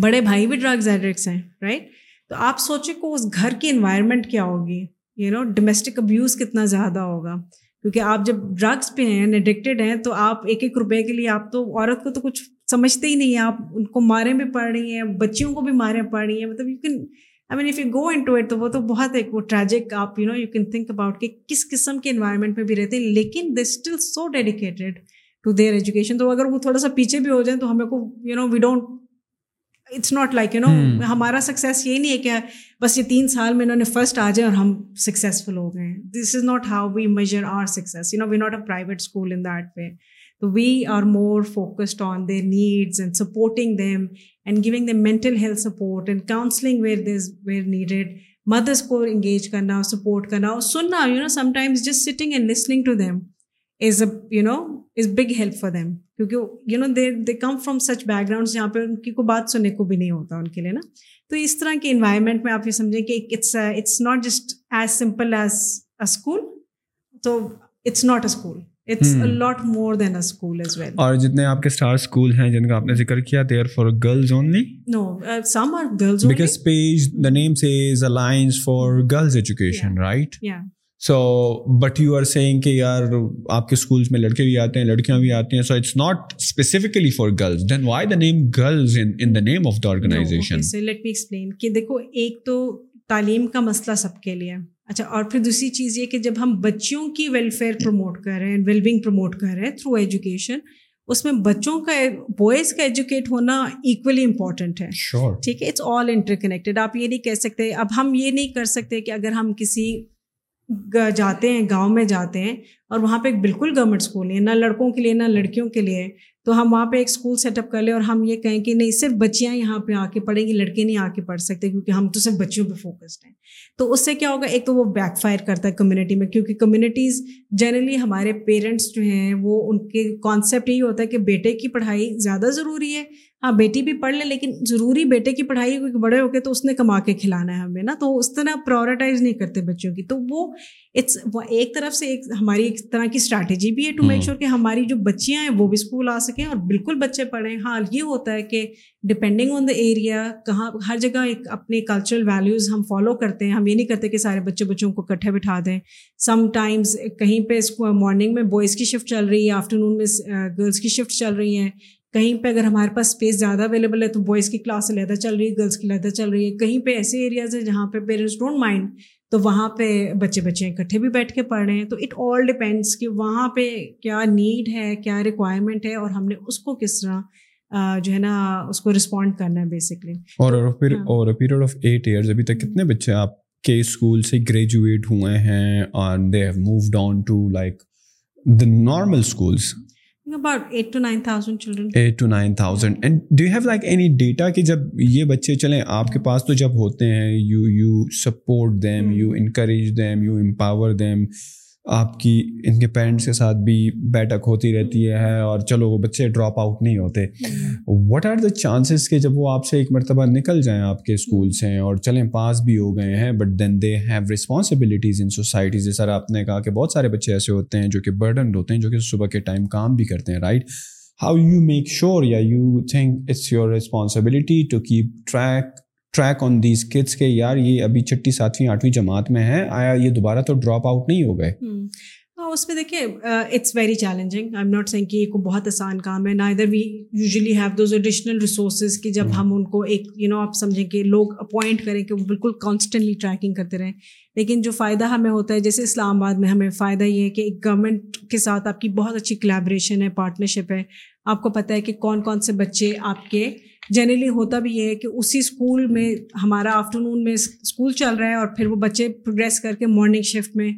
A: بڑے بھائی بھی ڈرگز ایڈکٹس ہیں رائٹ تو آپ سوچیں کہ اس گھر کی انوائرمنٹ کیا ہوگی یو نو ڈومسٹک ابیوز کتنا زیادہ ہوگا کیونکہ آپ جب ڈرگس پہ ہیں ایڈکٹیڈ ہیں تو آپ ایک ایک روپے کے لیے آپ تو عورت کو تو کچھ سمجھتے ہی نہیں ہیں آپ ان کو مارے بھی پڑ رہی ہیں بچیوں کو بھی مارے پڑ رہی ہیں مطلب you can I mean you go into تو وہ تو بہت ایک وہ ٹریجک آپ you know you can think about کہ کس قسم کے انوائرمنٹ میں بھی رہتے ہیں لیکن they still so dedicated to their education تو اگر وہ تھوڑا سا پیچھے بھی ہو جائیں تو ہمیں کو you know we don't it's not like you know ہمارا سکسیز یہ نہیں ہے کہ بس یہ تین سال میں انہوں نے فرسٹ آ جائیں اور ہم سکسیزفل ہو گئے this is not how we measure our success you know we not a private school in that way we are more focused on their needs and supporting them and giving they mental health support and counselling where these were needed mothers کو engage کرنا support کرنا اور سننا sometimes just sitting and listening to them is a no is big help for them کیونکہ you know there they come from such back گراؤنڈس جہاں پہ ان کی کو بات سننے کو بھی نہیں ہوتا ان کے لیے نا تو اس طرح کے انوائرمنٹ میں آپ یہ سمجھیں کہ کہاٹ جسٹ ایز سمپل ایز تو it's not a school
B: Hmm. جتنے آپ کے اسٹار اسکول ہیں جن کا آپ نے ذکر کیا they are for girls only name says alliance for girls education right so but you are seeing کہ یار آپ کے اسکولس میں لڑکے بھی آتے ہیں لڑکیاں بھی آتی ہیں so it's not specifically for girls then why the name girls in the name of the organization
A: let me explain کہ دیکھو ایک تو تعلیم کا مسئلہ سب کے لیے اچھا اور پھر دوسری چیز یہ کہ جب ہم بچوں کی ویلفیئر پروموٹ کر رہے ہیں ویلبنگ پروموٹ کر رہے ہیں تھرو ایجوکیشن اس میں بچوں کا بوائز کا ایجوکیٹ ہونا ایکولی امپورٹنٹ ہے ٹھیک ہے اٹس آل انٹر کنیکٹیڈ آپ یہ نہیں کہہ سکتے اب ہم یہ نہیں کر سکتے کہ اگر ہم کسی جاتے ہیں گاؤں میں جاتے ہیں اور وہاں پہ بالکل گورنمنٹ اسکول ہے نہ لڑکوں کے لیے نہ لڑکیوں کے لیے تو ہم وہاں پہ ایک اسکول سیٹ اپ کر لیں اور ہم یہ کہیں کہ نہیں صرف بچیاں یہاں پہ آ کے پڑھیں گی لڑکے نہیں آ کے پڑھ سکتے کیونکہ ہم تو صرف بچیوں پہ فوکسڈ ہیں تو اس سے کیا ہوگا ایک تو وہ بیک فائر کرتا ہے کمیونٹی میں کیونکہ کمیونٹیز جنرلی ہمارے پیرنٹس جو ہیں وہ ان کے کانسیپٹ یہی ہوتا ہے کہ بیٹے کی پڑھائی زیادہ ضروری ہے ہاں بیٹی بھی پڑھ لے لیکن ضروری بیٹے کی پڑھائی بڑے ہو کے تو اس نے کما کے کھلانا ہے ہمیں نا تو اس طرح پرائورٹائز نہیں کرتے بچوں کی تو وہ اٹس وہ ایک طرف سے ایک ہماری ایک طرح کی اسٹریٹجی بھی ہے ٹو میک شیور کہ ہماری جو بچیاں ہیں وہ بھی اسکول آ سکیں اور بالکل بچے پڑھیں ہاں یہ ہوتا ہے کہ ڈپینڈنگ آن دا ایریا کہاں ہر جگہ ایک اپنے کلچرل ویلیوز ہم فالو کرتے ہیں ہم یہ نہیں کرتے کہ سارے بچے بچوں کو کٹھے بٹھا دیں سم ٹائمز کہیں پہ مارننگ میں بوائز کی شفٹ چل رہی ہے آفٹرنون میں گرلس کی شفٹ چل رہی ہیں کہیں پہ اگر ہمارے پاس اسپیس زیادہ اویلیبل ہے تو بوائز کی کلاس علیحدہ چل رہی ہے گرلس کی علیحدہ چل رہی ہے کہیں پہ ایسے ایریاز ہیں جہاں پہ پیرنٹس ڈونٹ مائنڈ تو وہاں پہ بچے بچے اکٹھے بھی بیٹھ کے پڑھ رہے ہیں تو اٹ آل ڈپینڈس کہ وہاں پہ کیا نیڈ ہے کیا ریکوائرمنٹ ہے اور ہم نے اس کو کس طرح جو ہے نا اس کو رسپونڈ کرنا ہے بیسکلی
B: اور اور پیریڈ آف ایٹ ایئرز ابھی تک کتنے بچے آپ کے اسکول سے گریجویٹ ہوئے ہیں اور they have moved on to like the normal schools جب یہ بچے چلیں آپ کے پاس تو جب ہوتے ہیں آپ کی ان کے پیرنٹس کے ساتھ بھی بیٹھک ہوتی رہتی ہے اور چلو وہ بچے ڈراپ آؤٹ نہیں ہوتے واٹ آر دا چانسز کہ جب وہ آپ سے ایک مرتبہ نکل جائیں آپ کے اسکول سے اور چلیں پاس بھی ہو گئے ہیں but then they have responsibilities in societies جیسا آپ نے کہا کہ بہت سارے بچے ایسے ہوتے ہیں جو کہ برڈنڈ ہوتے ہیں جو کہ صبح کے ٹائم کام بھی کرتے ہیں right how you make sure یا you think it's your responsibility to keep track track on these kids کے یار یہ ابھی چھٹی ساتویں آٹھویں جماعت میں ہیں آیا یہ دوبارہ تو ڈراپ آؤٹ نہیں ہو گئے
A: ہاں اس میں دیکھیں it's very challenging I am not saying کہ یہ کوئی بہت آسان کام ہے نا ادھر we usually have those additional resources کہ جب ہم ان کو ایک یو نو آپ سمجھیں کہ لوگ اپوائنٹ کریں کہ وہ بالکل کانسٹنٹلی ٹریکنگ کرتے رہیں لیکن جو فائدہ ہمیں ہوتا ہے جیسے اسلام آباد میں ہمیں فائدہ یہ ہے کہ ایک گورنمنٹ کے ساتھ آپ کی بہت اچھی کلیبریشن ہے پارٹنرشپ ہے آپ کو پتہ ہے کہ کون کون سے بچے آپ کے جنرلی ہوتا بھی یہ ہے کہ اسی اسکول میں ہمارا آفٹر نون میں اسکول چل رہا ہے اور پھر وہ بچے پروگرس کر کے مارننگ شفٹ میں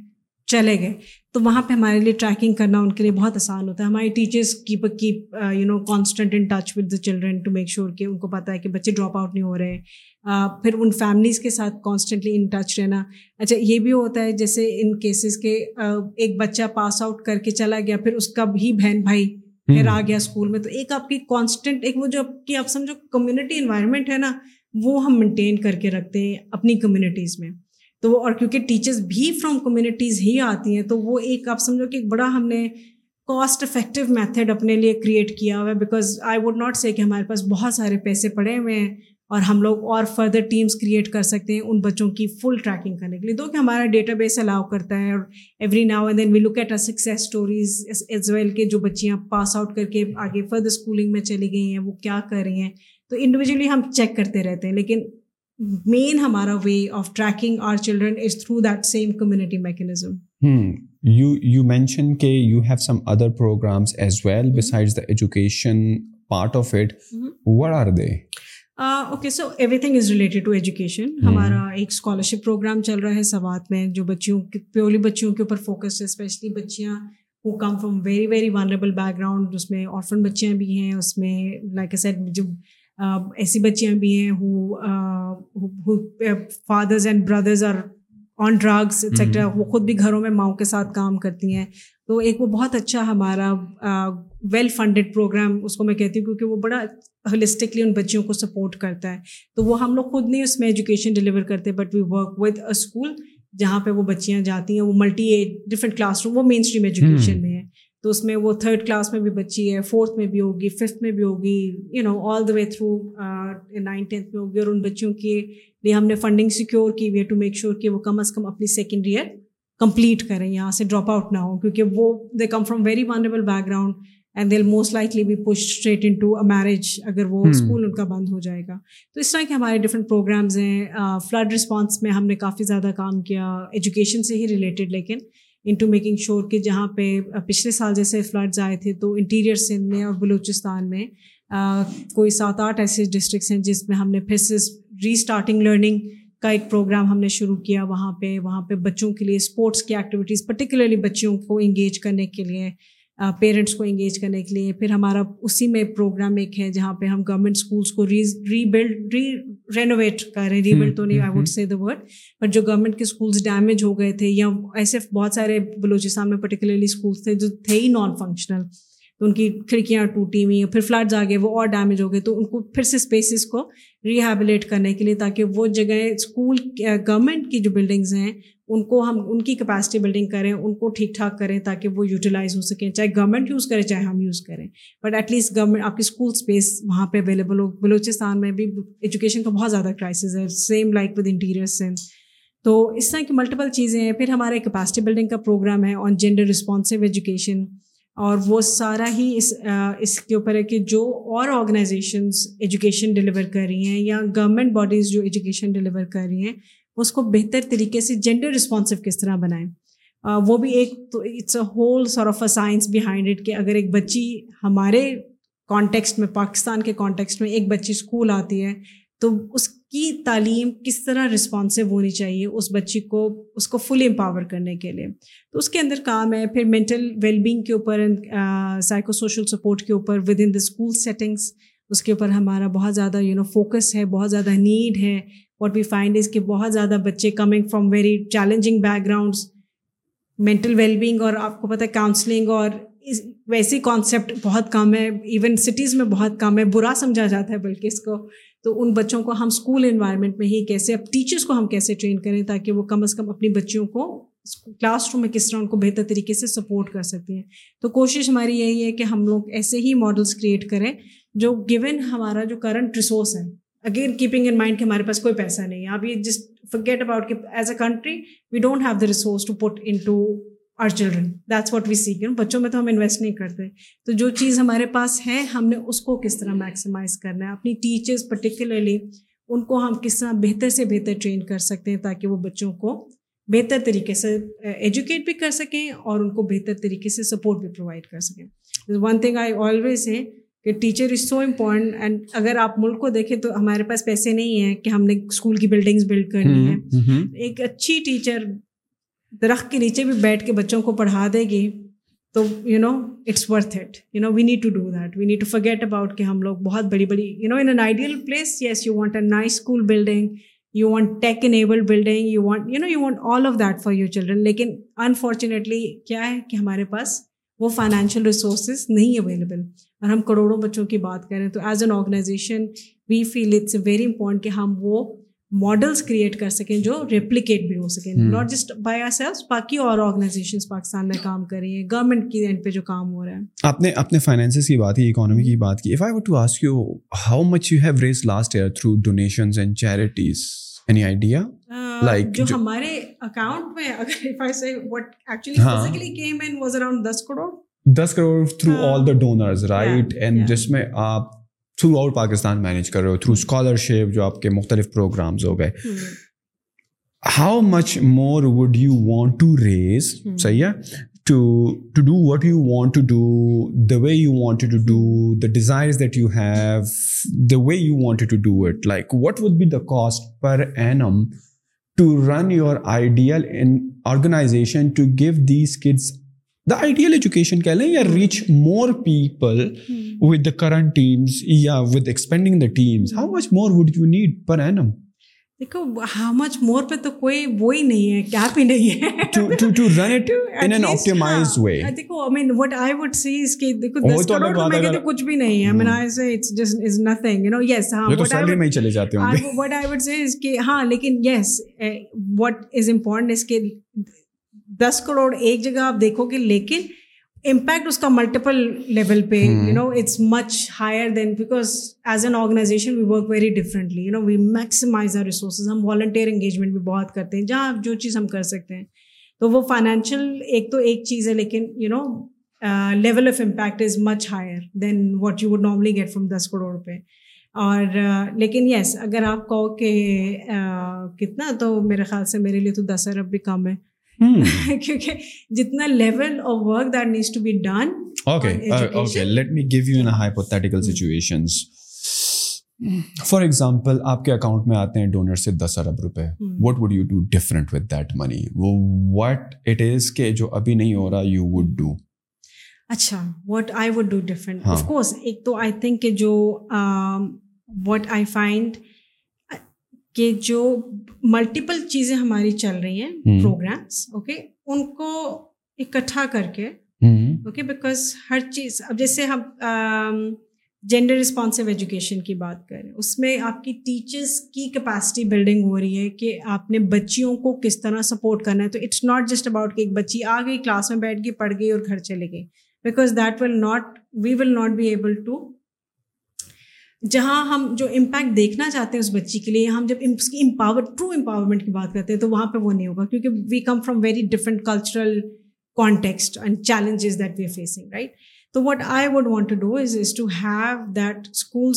A: چلے گئے تو وہاں پہ ہمارے لیے ٹریکنگ کرنا ان کے لیے بہت آسان ہوتا ہے ہماری teachers keep keep you know constant in touch with the children to make sure کہ ان کو پتہ ہے کہ بچے ڈراپ آؤٹ نہیں ہو رہے ہیں پھر ان فیملیز کے ساتھ کانسٹنٹلی ان ٹچ رہنا اچھا یہ بھی ہوتا ہے جیسے ان کیسز کے ایک بچہ پاس آؤٹ کر کے چلا گیا پھر اس کا بھی بہن بھائی پھر آ گیا اسکول میں تو ایک آپ کی کانسٹنٹ ایک وہ جو آپ کی آپ سمجھو کمیونٹی انوائرمنٹ ہے نا وہ ہم مینٹین کر کے رکھتے ہیں اپنی کمیونٹیز میں تو وہ اور کیونکہ ٹیچرس بھی فرام کمیونٹیز ہی آتی ہیں تو وہ ایک آپ سمجھو کہ ایک بڑا ہم نے کاسٹ افیکٹو میتھڈ اپنے لیے کریٹ کیا ہوا ہے بیکاز آئی ووڈ ناٹ سے کہ ہمارے پاس بہت سارے پیسے پڑے ہوئے ہیں اور ہم لوگ اور فردر ٹیمز کریٹ کر سکتے ہیں ان بچوں کی فل ٹریکنگ کرنے کے لیے دو کہ ہمارا ڈیٹا بیس الاؤ کرتا ہے اور every now and then we look at a success stories as well کہ جو بچیاں پاس آؤٹ کر کے آگے فردر اسکولنگ میں چلی گئی ہیں وہ کیا کر رہی ہیں تو انڈیویجولی ہم چیک کرتے رہتے ہیں لیکن مین ہمارا way of tracking our children is through that same community mechanism
B: you you mention کہ you have some other programmes as well beside the education part of it what are they
A: okay so everything is related to education ہمارا ایک scholarship program چل رہا ہے سوات میں جو بچیوں purely بچیوں کے اوپر فوکس ہے اسپیشلی بچیاں who come from very very vulnerable back ground اس میں آرفن بچیاں بھی ہیں اس میں لائک اے سیٹ جو ایسی بچیاں بھی ہیں fathers and brothers are on drugs etcetera وہ خود بھی گھروں میں ماؤں کے ساتھ کام کرتی ہیں تو ایک وہ بہت اچھا ہمارا ویل فنڈیڈ پروگرام اس کو میں کہتی ہوں کیونکہ وہ بڑا ہولسٹکلی ان بچیوں کو سپورٹ کرتا ہے تو وہ ہم لوگ خود نہیں اس میں ایجوکیشن ڈلیور کرتے but we work with a school جہاں پہ وہ بچیاں جاتی ہیں وہ multi age different class room وہ مین اسٹریم ایجوکیشن میں ہے تو اس میں وہ تھرڈ کلاس میں بھی بچی ہے فورتھ میں بھی ہوگی ففتھ میں بھی ہوگی you know all the way through nine tenth میں ہوگی اور ان بچیوں کے لیے ہم نے فنڈنگ سیکیور کی ہوئی ہے ٹو میک شیور کہ وہ کم از کم اپنی سیکنڈ ایئر کمپلیٹ کریں یہاں سے ڈراپ آؤٹ نہ ہو کیونکہ وہ they come from very vulnerable background and they'll most likely be push straight into a marriage اگر وہ اسکول hmm. ان کا بند ہو جائے گا تو اس طرح کے ہمارے ڈفرینٹ پروگرامز ہیں فلڈ رسپانس میں ہم نے کافی زیادہ کام کیا ایجوکیشن سے ہی ریلیٹڈ لیکن ان ٹو میکنگ شور کہ جہاں پہ پچھلے سال جیسے فلڈز آئے تھے تو انٹیریئر سندھ میں اور بلوچستان میں کوئی سات آٹھ ایسے ڈسٹرکس ہیں جس میں ہم نے پھر سے ری اسٹارٹنگ لرننگ کا ایک پروگرام ہم نے شروع کیا وہاں پہ وہاں پہ بچوں کے لیے اسپورٹس کی ایکٹیویٹیز پرٹیکولرلی بچوں کو انگیج کرنے کے لیے پیرنٹس کو انگیج کرنے کے لیے پھر ہمارا اسی میں پروگرام ایک ہے جہاں پہ ہم گورنمنٹ اسکولس کو ری ری بلڈ ری رینوویٹ کر رہے ہیں ری بلڈ تو نہیں I would say the word but جو گورنمنٹ کے اسکولس ڈیمیج ہو گئے تھے یا ایسے بہت سارے بلوچستان میں پرٹیکولرلی اسکولس تھے جو تھے ہی نان فنکشنل تو ان کی کھڑکیاں ٹوٹی ہیں پھر فلڈز آ گئے وہ اور ڈیمیج ہو گئے تو ان کو پھر سے اسپیسیز کو ریہیبلیٹ کرنے کے لیے تاکہ وہ جگہیں اسکول گورنمنٹ کی جو بلڈنگز ہیں ان کو ہم ان کی کیپیسٹی بلڈنگ کریں ان کو ٹھیک ٹھاک کریں تاکہ وہ یوٹیلائز ہو سکیں چاہے گورنمنٹ یوز کریں چاہے ہم یوز کریں بٹ ایٹ لیسٹ گورنمنٹ آپ کی اسکول اسپیس وہاں پہ اویلیبل ہو بلوچستان میں بھی ایجوکیشن کا بہت زیادہ کرائسز ہے same like with interior Sindh تو اس طرح کی ملٹیپل چیزیں ہیں پھر ہمارے کیپیسٹی بلڈنگ کا پروگرام ہے آن جینڈر رسپانسو ایجوکیشن اور وہ سارا ہی اس اس کے اوپر ہے کہ جو اور آرگنائزیشنز ایجوکیشن ڈلیور کر رہی ہیں یا گورنمنٹ باڈیز جو ایجوکیشن ڈلیور کر رہی ہیں اس کو بہتر طریقے سے جینڈر رسپانسو کس طرح بنائیں وہ بھی ایک تو it's a whole sort of a science behind it کہ اگر ایک بچی ہمارے کانٹیکسٹ میں پاکستان کے کانٹیکسٹ میں ایک بچی اسکول آتی ہے تو اس کی تعلیم کس طرح رسپانسو ہونی چاہیے اس بچی کو اس کو فل امپاور کرنے کے لیے تو اس کے اندر کام ہے پھر مینٹل ویلبینگ کے اوپر سائیکو سوشل سپورٹ کے اوپر with in the school settings اس کے اوپر ہمارا بہت زیادہ یو نو فوکس ہے بہت زیادہ نیڈ ہے واٹ وی فائنڈ از کہ بہت زیادہ بچے coming from very challenging background mental well being اور آپ کو پتہ ہے کاؤنسلنگ اور ویسی کانسیپٹ بہت کم ہے ایون سٹیز میں بہت کم ہے برا سمجھا جاتا ہے بلکہ اس کو تو ان بچوں کو ہم اسکول انوائرمنٹ میں ہی کیسے اب ٹیچرس کو ہم کیسے ٹرین کریں تاکہ وہ کم از کم اپنی بچیوں کو کلاس روم میں کس طرح ان کو بہتر طریقے سے سپورٹ کر سکتے ہیں تو کوشش ہماری یہی ہے کہ ہم لوگ ایسے ہی ماڈلس کریٹ کریں جو گون ہمارا جو کرنٹ ریسورس ہے اگین کیپنگ ان مائنڈ کہ ہمارے پاس کوئی پیسہ نہیں ہے آپ یہ جس forget get about as a country we don't have the resource to put into our children that's what we see کیوں بچوں میں تو ہم انویسٹ نہیں کرتے تو جو چیز ہمارے پاس ہے ہم نے اس کو کس طرح میکسیمائز کرنا ہے اپنی ٹیچرس پرٹیکولرلی ان کو ہم کس طرح بہتر سے بہتر ٹرین کر سکتے ہیں تاکہ وہ بچوں کو بہتر طریقے سے ایجوکیٹ uh, بھی کر سکیں اور ان کو بہتر طریقے سے سپورٹ بھی پرووائڈ کر سکیں ون تھنگ آئی آلویز ہے کہ teacher is so important and اگر آپ ملک کو دیکھیں تو ہمارے پاس پیسے نہیں ہیں کہ ہم نے اسکول کی بلڈنگس بلڈ کرنی ہے ایک اچھی ٹیچر درخت کے نیچے بھی بیٹھ کے بچوں کو پڑھا دے گی تو you know it's worth it you know we need to do that we need to forget about کہ ہم لوگ بہت بڑی بڑی you know in ideal place yes you want a nice school building you want tech enabled building you want you know you want all of that for your children لیکن unfortunately کیا ہے کہ ہمارے پاس وہ فائنینشیل ریسورسز نہیں available اور ہم کروڑوں بچوں کی بات کریں تو as an organization we feel it's very important کہ ہم وہ ماڈلس کریٹ کر سکیں جو ریپلیکیٹ بھی ہو سکیں not just by ourselves باقی اور آرگنائزیشنس پاکستان میں کام کر رہی ہیں گورنمنٹ کی اینڈ پہ جو کام ہو رہا ہے
B: آپ نے اپنے فائنینسز کی بات کی اکانومی کی بات کی if I want to ask you how much you have raise last year through donations and charities any idea مختلف ہو گئے how much more would you want to raise صحیح ہے way you want to do it like what would be the cost per to run your ideal in organization to give these kids the ideal education, reach more people hmm. with the current teams, with expanding the teams. How much more would you need per annum?
A: دیکھو کوئی
B: وہ
A: لیکن yes what is important دس کروڑ ایک جگہ آپ دیکھو گے لیکن امپیکٹ اس کا ملٹیپل لیول پہ you know it's much higher than uh, because as an organisation we work very differently you know we maximise our resources ہم والنٹیئر انگیجمنٹ بھی بہت کرتے ہیں جہاں جو چیز ہم کر سکتے ہیں تو وہ فائنینشیل ایک تو ایک چیز ہے لیکن you know level of impact is much higher than what you would normally get from دس کروڑ روپے اور لیکن یس اگر آپ کہو کہ uh, کتنا تو میرے خیال سے میرے لیے تو دس ارب بھی کم ہے
B: Hmm. Example uh, hmm. آپ کے اکاؤنٹ میں آتے ہیں ڈونر سے دس ارب روپے what would you do that money what it is جو ابھی نہیں ہو رہا یو وڈ
A: اچھا واٹ آئی وڈ کورس ایک تو کہ جو ملٹیپل چیزیں ہماری چل رہی ہیں پروگرامس اوکے ان کو اکٹھا کر کے اوکے بیکاز ہر چیز اب جیسے ہم جینڈر رسپانسو ایجوکیشن کی بات کریں اس میں آپ کی ٹیچرس کی کیپیسٹی بلڈنگ ہو رہی ہے کہ آپ نے بچیوں کو کس طرح سپورٹ کرنا ہے تو اٹس ناٹ جسٹ اباؤٹ کہ ایک بچی آ گئی کلاس میں بیٹھ گئی پڑھ گئی اور گھر چلے گئی because that will not we will not be able to جہاں ہم جو امپیکٹ دیکھنا چاہتے ہیں اس بچی کے لیے ہم جب اس کی امپاور ٹرو امپاورمنٹ کی بات کرتے ہیں تو وہاں پہ وہ نہیں ہوگا کیونکہ we come from very different cultural context and challenges that we are facing right تو what I would want to do is is to have that school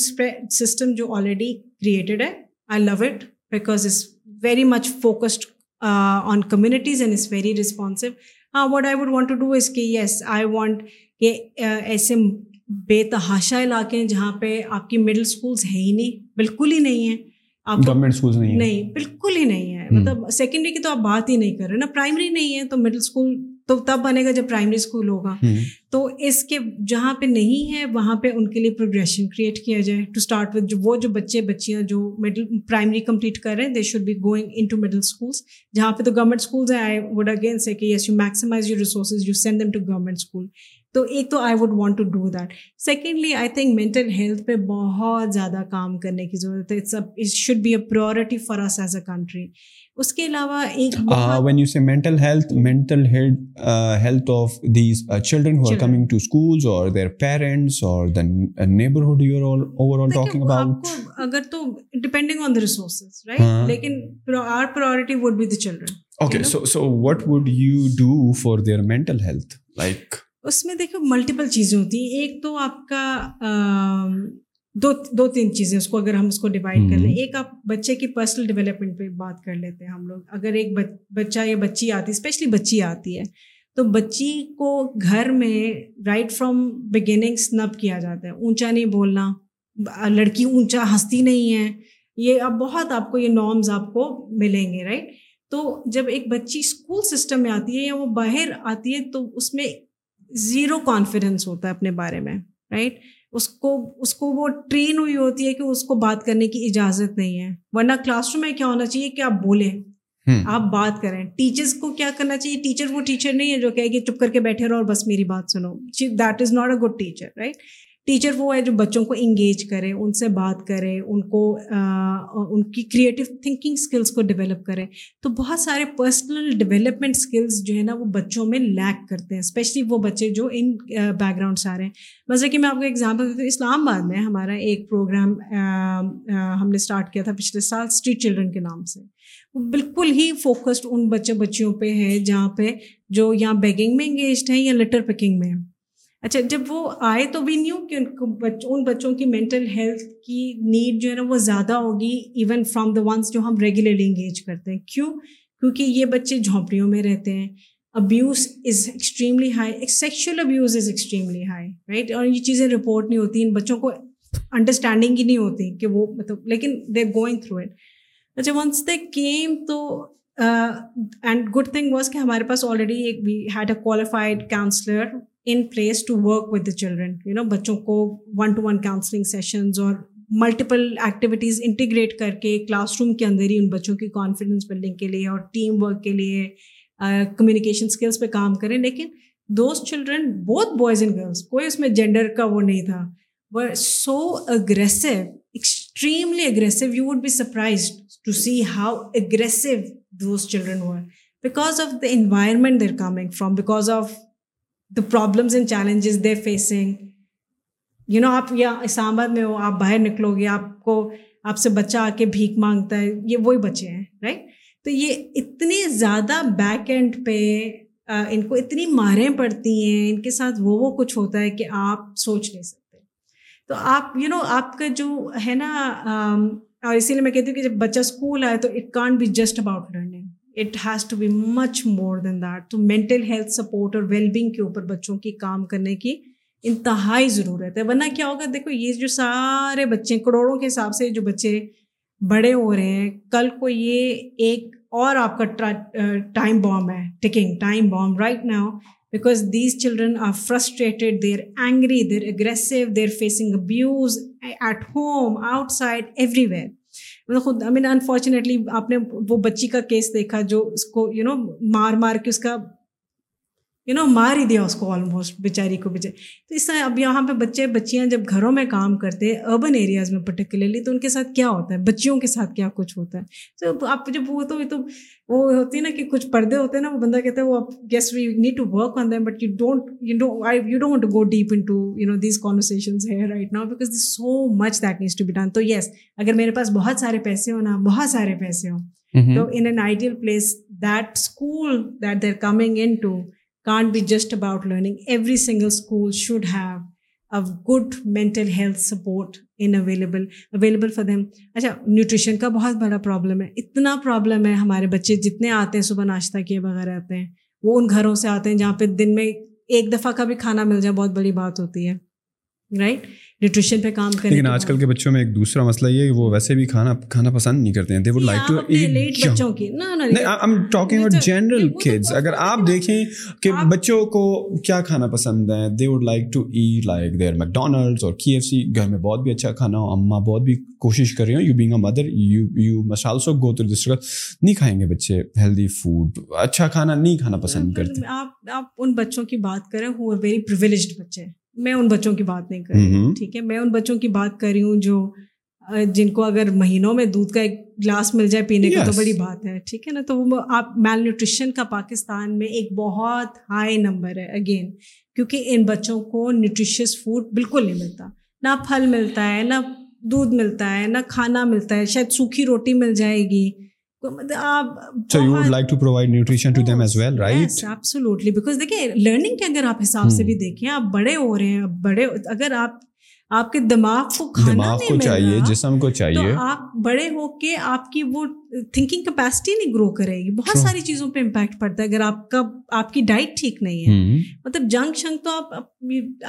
A: system جو آلریڈی کریٹڈ ہے I love it because is very much focused on communities and is very responsive ہاں what I would want to do is کہ yes I want کہ uh, ایسے بے تحاشا علاقے ہیں جہاں پہ آپ کی مڈل اسکولس ہیں ہی نہیں بالکل ہی نہیں ہیں آپ
B: گورنمنٹ نہیں
A: نہیں بالکل ہی نہیں ہے مطلب سیکنڈری کی تو آپ بات ہی نہیں کر رہے نا پرائمری نہیں ہے تو مڈل اسکول تو تب بنے گا جب پرائمری اسکول ہوگا تو اس کے جہاں پہ نہیں ہے وہاں پہ ان کے لیے پروگرشن کریٹ کیا جائے ٹو اسٹارٹ وتھ وہ جو بچے بچیاں جو مڈل پرائمری کمپلیٹ کر رہے ہیں they should be going into middle schools جہاں پہ تو گورنمنٹ اسکولز ہیں آئی کہ yes you you maximise resources send to government school تو ایک تو I would want to do that secondly I think mental health پہ بہت زیادہ کام کرنے کی ضرورت ہے should be a priority for us as a country اس کے علاوہ ایک
B: when you see mental health mental health of these children who are coming to schools اور دیئر پیرنٹس اور then neighbourhood you are all over all talking about
A: اگر تو depending on the resources right لیکن our priority would be the children
B: okay so so what would you do for their mental health like
A: اس میں دیکھو multiple چیزیں ہوتی ہیں ایک تو آپ کا دو دو تین چیزیں اس کو اگر ہم اس کو ڈیوائڈ کر لیں ایک آپ بچے کی پرسنل ڈیولپمنٹ پہ بات کر لیتے ہیں ہم لوگ اگر ایک بچہ یا بچی آتی ہے اسپیشلی بچی آتی ہے تو بچی کو گھر میں رائٹ فرام بگیننگ سنب کیا جاتا ہے اونچا نہیں بولنا لڑکی اونچا ہنستی نہیں ہے یہ اب بہت آپ کو یہ نارمز آپ کو ملیں گے رائٹ تو جب ایک بچی اسکول سسٹم میں آتی ہے یا وہ باہر آتی ہے تو اس میں زیرو کانفیڈنس ہوتا ہے اپنے بارے میں رائٹ اس کو اس کو وہ ٹرین ہوئی ہوتی ہے کہ اس کو بات کرنے کی اجازت نہیں ہے ورنہ کلاس روم میں کیا ہونا چاہیے کہ آپ بولیں آپ بات کریں ٹیچرس کو کیا کرنا چاہیے ٹیچر وہ ٹیچر نہیں ہے جو کہ چپ کر کے بیٹھے رہو اور بس میری بات سنو that is not a good teacher right teacher وہ ہے جو بچوں کو انگیج کرے ان سے بات کرے ان کو ان کی کریٹو تھنکنگ اسکلس کو ڈیولپ کرے تو بہت سارے پرسنل ڈیولپمنٹ اسکلس جو ہے نا وہ بچوں میں لیک کرتے ہیں اسپیشلی وہ بچے جو ان بیک گراؤنڈ سے آ رہے ہیں مزے کہ میں آپ کو ایگزامپل دیتی ہوں اسلام آباد میں ہمارا ایک پروگرام ہم نے اسٹارٹ کیا تھا پچھلے سال اسٹریٹ چلڈرن کے نام سے بالکل ہی فوکسڈ ان بچے بچیوں پہ ہے جہاں پہ جو یا بیگنگ میں انگیجڈ ہیں یا لیٹر پیکنگ میں ہیں اچھا جب وہ آئے تو بھی نہیں کہ ان کو ان بچوں کی مینٹل ہیلتھ کی نیڈ جو ہے نا وہ زیادہ ہوگی ایون فرام دا ونس جو ہم ریگولرلی انگیج کرتے ہیں کیوں کیونکہ یہ بچے جھونپڑیوں میں رہتے ہیں abuse is extremely high sexual abuse is extremely high right اور یہ چیزیں رپورٹ نہیں ہوتی ان بچوں کو انڈرسٹینڈنگ ہی نہیں ہوتی کہ وہ مطلب لیکن دے گوئنگ تھرو اٹ اچھا ونس دے کیم تو اینڈ گڈ تھنگ واز کہ ہمارے پاس آلریڈی ایک we had a qualified counsellor in place to work with the children you know بچوں کو one to one counselling sessions اور multiple activities integrate کر کے کلاس روم کے اندر ہی ان بچوں کی کانفیڈنس بلڈنگ کے لیے اور ٹیم ورک کے لیے کمیونیکیشن اسکلس پہ کام کریں لیکن دوز چلڈرن بہت بوائز اینڈ گرلس کوئی اس میں جینڈر کا وہ نہیں تھا وہ so aggressive extremely aggressive you would be surprised to see how aggressive those children ہوئے because of the environment they're coming from because of the problems and challenges they facing you know آپ یا اسلام آباد میں ہو آپ باہر نکلو گے آپ کو آپ سے بچہ آ کے بھیک مانگتا ہے یہ وہی بچے ہیں رائٹ تو یہ اتنے زیادہ بیک اینڈ پہ ان کو اتنی ماریں پڑتی ہیں ان کے ساتھ وہ وہ کچھ ہوتا ہے کہ آپ سوچ نہیں سکتے تو آپ یو نو آپ کا جو ہے نا اور اسی لیے میں کہتی ہوں کہ جب بچہ اسکول آئے تو it can't be just about learning it has to be much more than that تو مینٹل ہیلتھ سپورٹ اور بینگ کے اوپر بچوں کی کام کرنے کی انتہائی ضرورت ہے ورنہ کیا ہوگا دیکھو یہ جو سارے بچے کروڑوں کے حساب سے جو بچے بڑے ہو رہے ہیں کل کو یہ ایک اور آپ کا ٹائم بام ہے ticking time bomb right now because these children are frustrated they're angry they're aggressive they're facing abuse at home outside everywhere مطلب خود آئی مین انفارچونیٹلی آپ نے وہ بچی کا کیس دیکھا جو اس کو یو نو مار مار کے اس کا یو نو مار ہی دیا اس کو آلموسٹ بیچاری کو بیچاری تو اس طرح اب یہاں پہ بچے بچیاں جب گھروں میں کام کرتے ہیں اربن ایریاز میں پرٹیکولرلی تو ان کے ساتھ کیا ہوتا ہے بچیوں کے ساتھ کیا کچھ ہوتا ہے تو آپ جب وہ تو وہ ہوتی ہے نا کہ کچھ پردے ہوتے ہیں نا وہ بندہ کہتا ہے وہ guess we need to work on them but you don't you you do I don't go deep into you know these ہے right now because this so much that needs to be done تو yes اگر میرے پاس بہت سارے پیسے ہو نا بہت سارے پیسے ہوں mm-hmm. تو in an ideal place that school that they are coming into can't be just about learning every single school should have good mental health support in available available for them اچھا nutrition کا بہت بڑا problem ہے اتنا problem ہے ہمارے بچے جتنے آتے ہیں صبح ناشتہ کیے بغیر آتے ہیں وہ ان گھروں سے آتے ہیں جہاں پہ دن میں ایک دفعہ کا بھی کھانا مل جائے بہت بڑی بات ہوتی ہے رائٹ نیوٹریشن پہ کام کریں
B: لیکن آج کل کے بچوں میں ایک دوسرا مسئلہ یہ ہے کہ وہ ویسے بھی کھانا کھانا پسند نہیں کرتے ہیں they would like to eat
A: بچوں کی نا نہیں I am
B: talking about general kids اگر آپ دیکھیں کہ بچوں کو کیا کھانا پسند ہے they would like to eat like their McDonald's اور کے ایف سی گھر میں بہت بھی اچھا کھانا ہو اماں بہت بھی کوشش کر رہی ہوں you being a mother you you must also go through this struggle نہیں کھائیں گے بچے ہیلدی فوڈ اچھا کھانا نہیں کھانا پسند کرتے
A: آپ آپ ان بچوں کی بات کریں ہو ویری پریولیجڈ بچے ہیں میں ان بچوں کی بات نہیں کر رہی ہوں ٹھیک ہے میں ان بچوں کی بات کر رہی ہوں جو جن کو اگر مہینوں میں دودھ کا ایک گلاس مل جائے پینے کا تو بڑی بات ہے ٹھیک ہے نا تو وہ آپ میل نیوٹریشن کا پاکستان میں ایک بہت ہائی نمبر ہے اگین کیونکہ ان بچوں کو نیوٹریشیس فوڈ بالکل نہیں ملتا نہ پھل ملتا ہے نہ دودھ ملتا ہے نہ کھانا ملتا ہے شاید سوکھی روٹی مل جائے گی آپ لرننگ کے اگر آپ حساب سے hmm. بھی دیکھیں آپ بڑے ہو رہے ہیں بڑے اگر آپ آپ کے دماغ کو
B: دماغ کو چاہیے جسم کو چاہیے
A: آپ بڑے ہو کے آپ کی وہ تھنکنگ کیپیسٹی نہیں گرو کرے گی بہت ساری چیزوں پہ امپیکٹ پڑتا ہے اگر آپ کا آپ کی ڈائٹ ٹھیک نہیں ہے مطلب جنگ شنگ تو آپ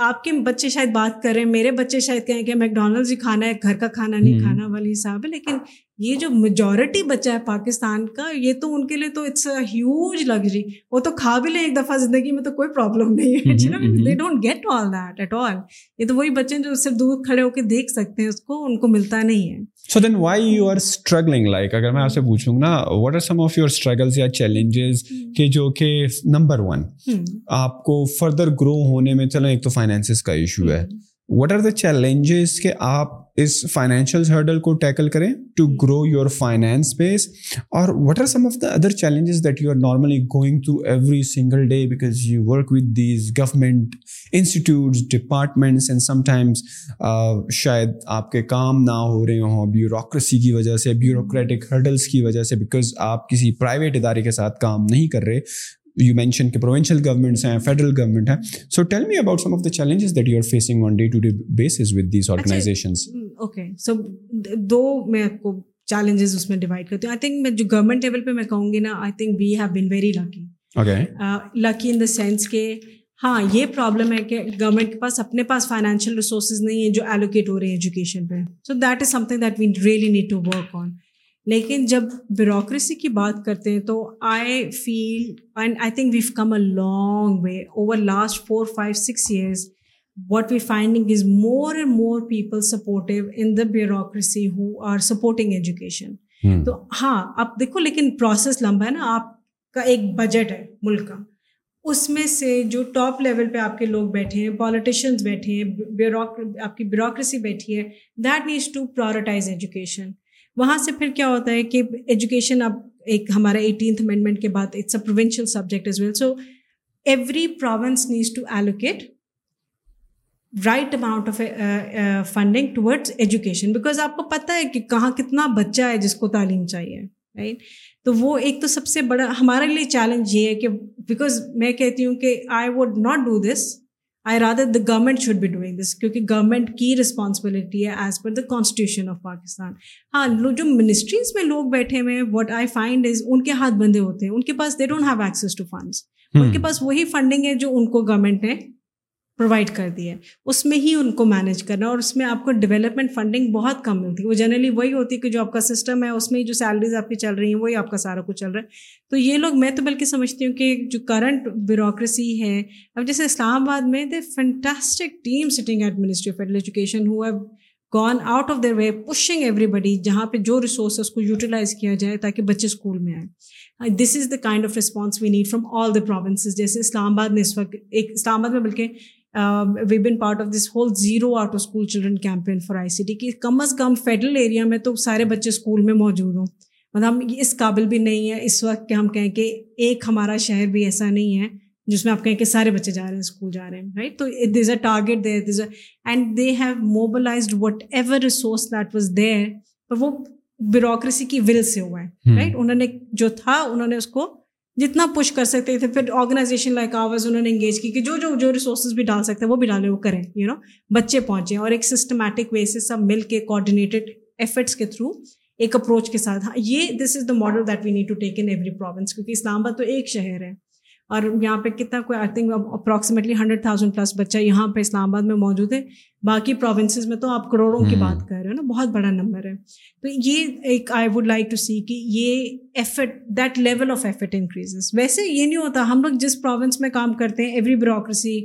A: آپ کے بچے شاید بات کر رہے ہیں میرے بچے شاید کہیں کہ میک ڈونلڈ ہی کھانا ہے گھر کا کھانا نہیں کھانا والی حساب ہے لیکن یہ جو میجورٹی بچہ ہے پاکستان کا یہ تو ان کے لیے تو اٹس اے ہیوج لگژری وہ تو کھا بھی لیں ایک دفعہ زندگی میں تو کوئی پرابلم نہیں ہے they don't get all that at all یہ تو وہی بچے جو صرف دور کھڑے ہو کے دیکھ سکتے ہیں اس کو ان کو ملتا نہیں ہے
B: so then why you are struggling like اگر میں آپ سے پوچھوں گا what are some of your struggles یا چیلنجز کہ جو کہ نمبر ون آپ کو فردر گرو ہونے میں چلو ایک تو فائنینسز کا ایشو ہے واٹ آر دا چیلنجز کہ آپ اس فائنینشیل ہرڈل کو ٹیکل کریں to grow your finance base اور what are some of the other challenges that you are normally going through every single day because you work with these government institutes departments and sometimes شاید آپ کے کام نہ ہو رہے ہوں bureaucracy کی وجہ سے بیوروکریٹک ہرڈلس کی وجہ سے بیکاز آپ کسی پرائیویٹ ادارے کے ساتھ کام نہیں کر رہے یو یو مینشن کہ پروونشل گورنمنٹس ہیں ہیں federal government so so tell me about some of the challenges challenges that are facing on day day to bases with these
A: okay دو میں میں میں آپ کو اس ڈیوائڈ کرتی ہوں آئی تھنک جو گورنمنٹ لیول پہ میں کہوں گی نا I think we have been very lucky lucky in the sense کہ ہاں یہ پرابلم ہے کہ گورنمنٹ کے پاس پاس اپنے فائنینشیل ریسورسز نہیں ہیں ہیں جو ایلوکیٹ ہو رہے ایجوکیشن پہ so that that is something we really need to work on لیکن جب بیوروکریسی کی بات کرتے ہیں تو I feel and I think we've come a long way over last four five six years what we finding is more and more people supportive in the bureaucracy who are supporting education تو ہاں آپ دیکھو لیکن process لمبا ہے نا آپ کا ایک بجٹ ہے ملک کا اس میں سے جو ٹاپ لیول پہ آپ کے لوگ بیٹھے ہیں پالیٹیشینس بیٹھے ہیں آپ کی بیوروکریسی بیٹھی ہے that needs to prioritize education وہاں سے پھر کیا ہوتا ہے کہ ایجوکیشن اب ایک ہمارا ایٹینتھ امینڈمنٹ کے بعد it's a provincial subject as well so every province needs to allocate right amount of funding towards education because آپ کو پتہ ہے کہ کہاں کتنا بچہ ہے جس کو تعلیم چاہیے تو وہ ایک تو سب سے بڑا ہمارے لیے چیلنج یہ ہے کہ بیکاز میں کہتی ہوں کہ I would not do this I rather the government should be doing this کیونکہ گورنمنٹ کی رسپانسبلٹی ہے as per the constitution of Pakistan ہاں جو منسٹریز میں لوگ بیٹھے ہوئے ہیں واٹ آئی فائنڈ از ان کے ہاتھ بندے ہوتے ہیں ان کے پاس they don't have access to funds ان کے پاس وہی فنڈنگ ہے جو ان کو گورنمنٹ نے پرووائڈ کر دی ہے اس میں ہی ان کو مینیج کرنا اور اس میں آپ کو ڈیولپمنٹ فنڈنگ بہت کم ملتی ہے وہ جنرلی وہی ہوتی ہے کہ جو آپ کا سسٹم ہے اس میں ہی جو سیلریز آپ کی چل رہی ہیں وہی آپ کا سارا کچھ چل رہا ہے تو یہ لوگ میں تو بلکہ سمجھتی ہوں کہ جو کرنٹ بیوروکریسی ہے اب جیسے اسلام آباد میں they fantastic team sitting federal education ہوا gone out of their way pushing everybody جہاں پہ جو ریسورس ہے اس کو یوٹیلائز کیا جائے تاکہ بچے اسکول میں آئیں this is the kind of response we need from all the provinces جیسے اسلام آباد نے اس وقت ایک اسلام آباد میں بلکہ we been part of this whole zero out of school children campaign for I C T کہ کم از کم فیڈرل ایریا میں تو سارے بچے اسکول میں موجود ہوں مطلب ہم اس قابل بھی نہیں ہے اس وقت کہ ہم کہیں کہ ایک ہمارا شہر بھی ایسا نہیں ہے جس میں آپ کہیں کہ سارے بچے جا رہے ہیں اسکول جا رہے ہیں رائٹ تو a target a and they have mobilized whatever resource that there پر وہ بیوروکریسی کی ول سے ہوا ہے رائٹ انہوں نے جو تھا انہوں نے اس کو جتنا پش کر سکتے تھے پھر آرگنائزیشن لائک آواز انہوں نے انگیج کی کہ جو جو جو ریسورسز بھی ڈال سکتے ہیں وہ بھی ڈالیں وہ کریں یو نو بچے پہنچیں اور ایک سسٹمیٹک وے سے سب مل کے کوآڈینیٹڈ ایفرٹس کے تھرو ایک اپروچ کے ساتھ ہاں، یہ this is the model that we need to take in every province کیونکہ اسلام آباد تو ایک شہر ہے اور یہاں پہ کتنا کوئی I think approximately hundred thousand plus بچہ یہاں پہ اسلام آباد میں موجود ہے باقی پروونسز میں تو آپ کروڑوں کی بات کر رہے ہیں نا بہت بڑا نمبر ہے تو یہ ایک I would like to see کہ یہ effort that level of effort increases ویسے یہ نہیں ہوتا ہم لوگ جس پروونس میں کام کرتے ہیں every bureaucracy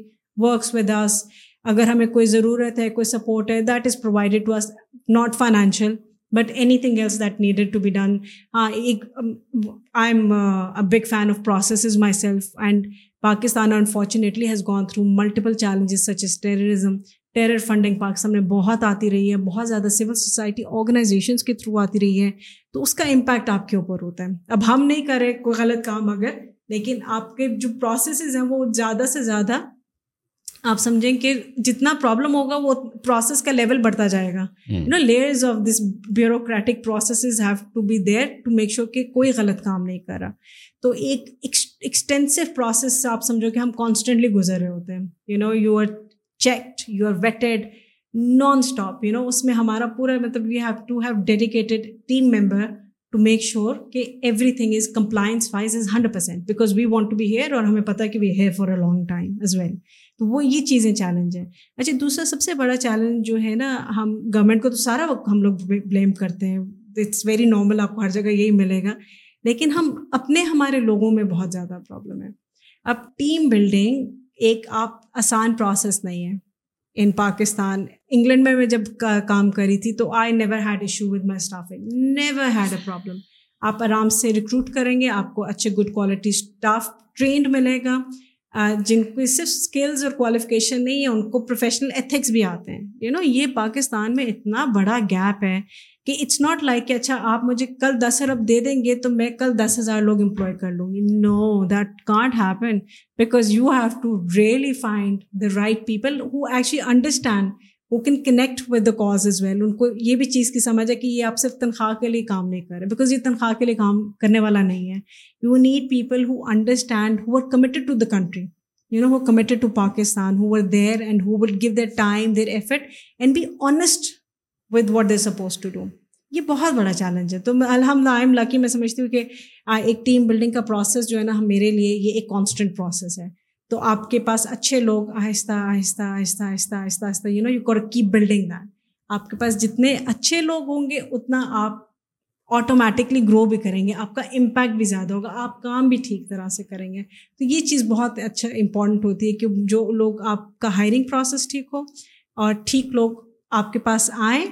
A: works with us اگر ہمیں کوئی ضرورت ہے کوئی سپورٹ ہے that is provided to us not financial but anything else that needed to be done ایک I am a big fan of processes myself and Pakistan unfortunately has gone through multiple challenges such as terrorism terror funding Pakistan میں بہت آتی رہی ہے بہت زیادہ civil society organisations کے through آتی رہی ہے تو اس کا امپیکٹ آپ کے اوپر ہوتا ہے اب ہم نہیں کریں کوئی غلط کام اگر لیکن آپ کے جو پروسیسز ہیں وہ زیادہ سے زیادہ آپ سمجھیں کہ جتنا پرابلم ہوگا وہ پروسیس کا لیول بڑھتا جائے گا you know have to be there to make sure کہ کوئی غلط کام نہیں کر رہا تو ایک ایکسٹینسو پروسیس آپ سمجھو کہ ہم کانسٹنٹلی گزر رہے ہوتے ہیں you know you are checked you are vetted non stop you know اس میں ہمارا پورا مطلب you have to have dedicated team member to make sure کہ everything is compliance wise is hundred percent because we want to be here اور ہمیں پتہ کہ we here for a long time as well تو وہ یہ چیزیں challenge ہیں اچھا دوسرا سب سے بڑا چیلنج جو ہے نا ہم گورنمنٹ کو تو سارا وقت ہم لوگ بلیم کرتے ہیں اٹس ویری نارمل آپ کو ہر جگہ یہی ملے گا لیکن ہم اپنے ہمارے لوگوں میں بہت زیادہ پرابلم ہے اب ٹیم بلڈنگ ایک آپ آسان پروسیس نہیں ہے ان پاکستان انگلینڈ میں میں جب کام کری تھی تو I never had issue with my staffing never had a problem آپ آرام سے ریکروٹ کریں گے آپ کو اچھے گڈ کوالٹی اسٹاف ٹرینڈ ملے گا جن صرف اسکلز اور کوالیفکیشن نہیں ہے ان کو پروفیشنل ایتھکس بھی آتے ہیں یو نو یہ پاکستان میں اتنا بڑا گیپ ہے کہ اٹس ناٹ لائک کہ اچھا آپ مجھے کل دس ارب دے دیں گے تو میں کل دس ہزار لوگ امپلائی کر لوں گی no that can't happen because you have to really find the right people who actually understand وہ can connect with the cause as well ان کو یہ بھی چیز کی سمجھ ہے کہ یہ آپ صرف تنخواہ کے لیے کام نہیں کر رہے بیکاز یہ تنخواہ کے لیے کام کرنے والا نہیں ہے you need people who understand who are to the country you know who who to Pakistan are there and who will give their time their effort and be honest with what they're suppose to do یہ بہت بڑا challenge ہے تو میں الحمد M لاکی میں سمجھتی ہوں کہ ایک ٹیم بلڈنگ کا پروسیس جو ہے نا ہم میرے لیے یہ ایک کانسٹنٹ پروسیس ہے تو آپ کے پاس اچھے لوگ آہستہ آہستہ آہستہ آہستہ آہستہ آہستہ you know you core keep building that آپ کے پاس جتنے اچھے لوگ ہوں گے اتنا آپ آٹومیٹکلی گرو بھی کریں گے آپ کا امپیکٹ بھی زیادہ ہوگا آپ کام بھی ٹھیک طرح سے کریں گے تو یہ چیز بہت اچھا امپورٹنٹ ہوتی ہے کہ جو لوگ آپ کا ہائرنگ پروسیس ٹھیک ہو اور ٹھیک لوگ آپ کے پاس آئیں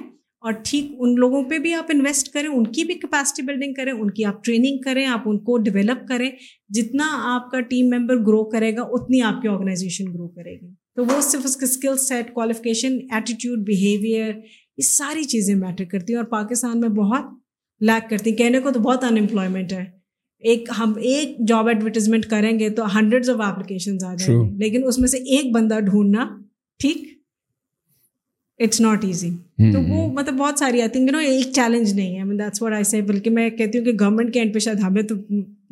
A: اور ٹھیک ان لوگوں پہ بھی آپ انویسٹ کریں ان کی بھی کیپیسٹی بلڈنگ کریں ان کی آپ ٹریننگ کریں آپ ان کو ڈیولپ کریں جتنا آپ کا ٹیم ممبر گرو کرے گا اتنی آپ کی آرگنائزیشن گرو کرے گی تو وہ صرف اس کے skill set qualification attitude behaviour یہ ساری چیزیں میٹر کرتی ہیں اور پاکستان میں بہت لیک کرتی ہیں کہنے کو تو بہت انمپلائمنٹ ہے ایک ہم ایک جاب ایڈورٹیزمنٹ کریں گے تو ہنڈریڈ آف اپلیکیشنز آ جائیں گے لیکن اس میں سے ایک بندہ ڈھونڈنا ٹھیک اٹس ناٹ ایزی تو وہ hmm. مطلب بہت ساری آئی تھنک یو نو ایک چیلنج نہیں ہے واٹ آئی سے بلکہ میں کہتی ہوں کہ گورنمنٹ کے اینڈ پہ شاید ہمیں تو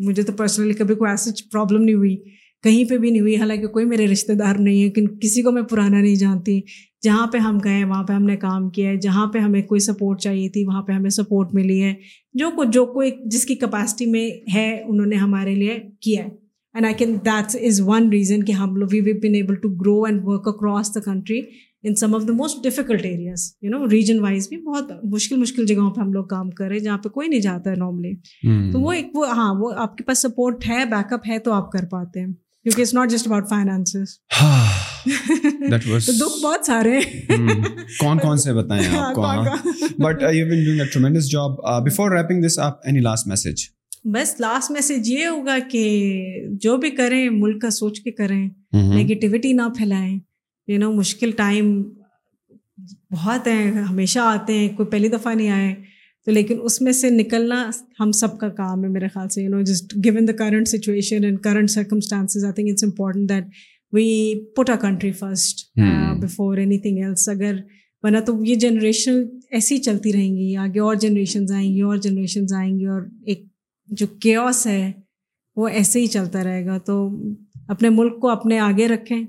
A: مجھے تو پرسنلی کبھی کوئی ایسی پرابلم نہیں ہوئی کہیں پہ بھی نہیں ہوئی حالانکہ کوئی میرے رشتے دار نہیں ہے کہ کسی کو میں پرانا نہیں جانتی جہاں پہ ہم گئے وہاں پہ ہم نے کام کیا ہے جہاں پہ ہمیں کوئی سپورٹ چاہیے تھی وہاں پہ ہمیں سپورٹ ملی ہے جو کو جو کوئی جس کی کیپیسٹی میں ہے انہوں نے ہمارے لیے کیا ہے and I can that's is one reason کہ ہم لوگ we we been able to grow and work across the country in some of the most difficult areas you know region wise بھی بہت مشکل مشکل جگہوں پہ ہم لوگ کام کر رہے ہیں جہاں پہ کوئی نہیں جاتا ہے نارملی hmm. تو وہ ایک وہ ہاں وہ آپ کے پاس سپورٹ ہے بیک اپ ہے تو آپ کر پاتے ہیں کیونکہ it's not just about finance دکھ بہت سارے hmm.
B: کون کون سے بتائیں آپ ہاں، کو but you been doing a tremendous job before wrapping this up any last message
A: بس لاسٹ میسج یہ ہوگا کہ جو بھی کریں ملک کا سوچ کے کریں نیگیٹیوٹی mm-hmm. نہ پھیلائیں یو نو مشکل ٹائم بہت ہیں ہمیشہ آتے ہیں کوئی پہلی دفعہ نہیں آئے تو لیکن اس میں سے نکلنا ہم سب کا کام ہے میرے خیال سے you know just gone the current situation and current circumstances I think it's important that we put a country first before anything else اگر ورنہ تو یہ جنریشن ایسی ہی چلتی رہیں گی آگے اور جنریشنز آئیں گی اور جنریشنز آئیں گی اور ایک جو کیوس ہے وہ ایسے ہی چلتا رہے گا تو اپنے ملک کو اپنے آگے رکھیں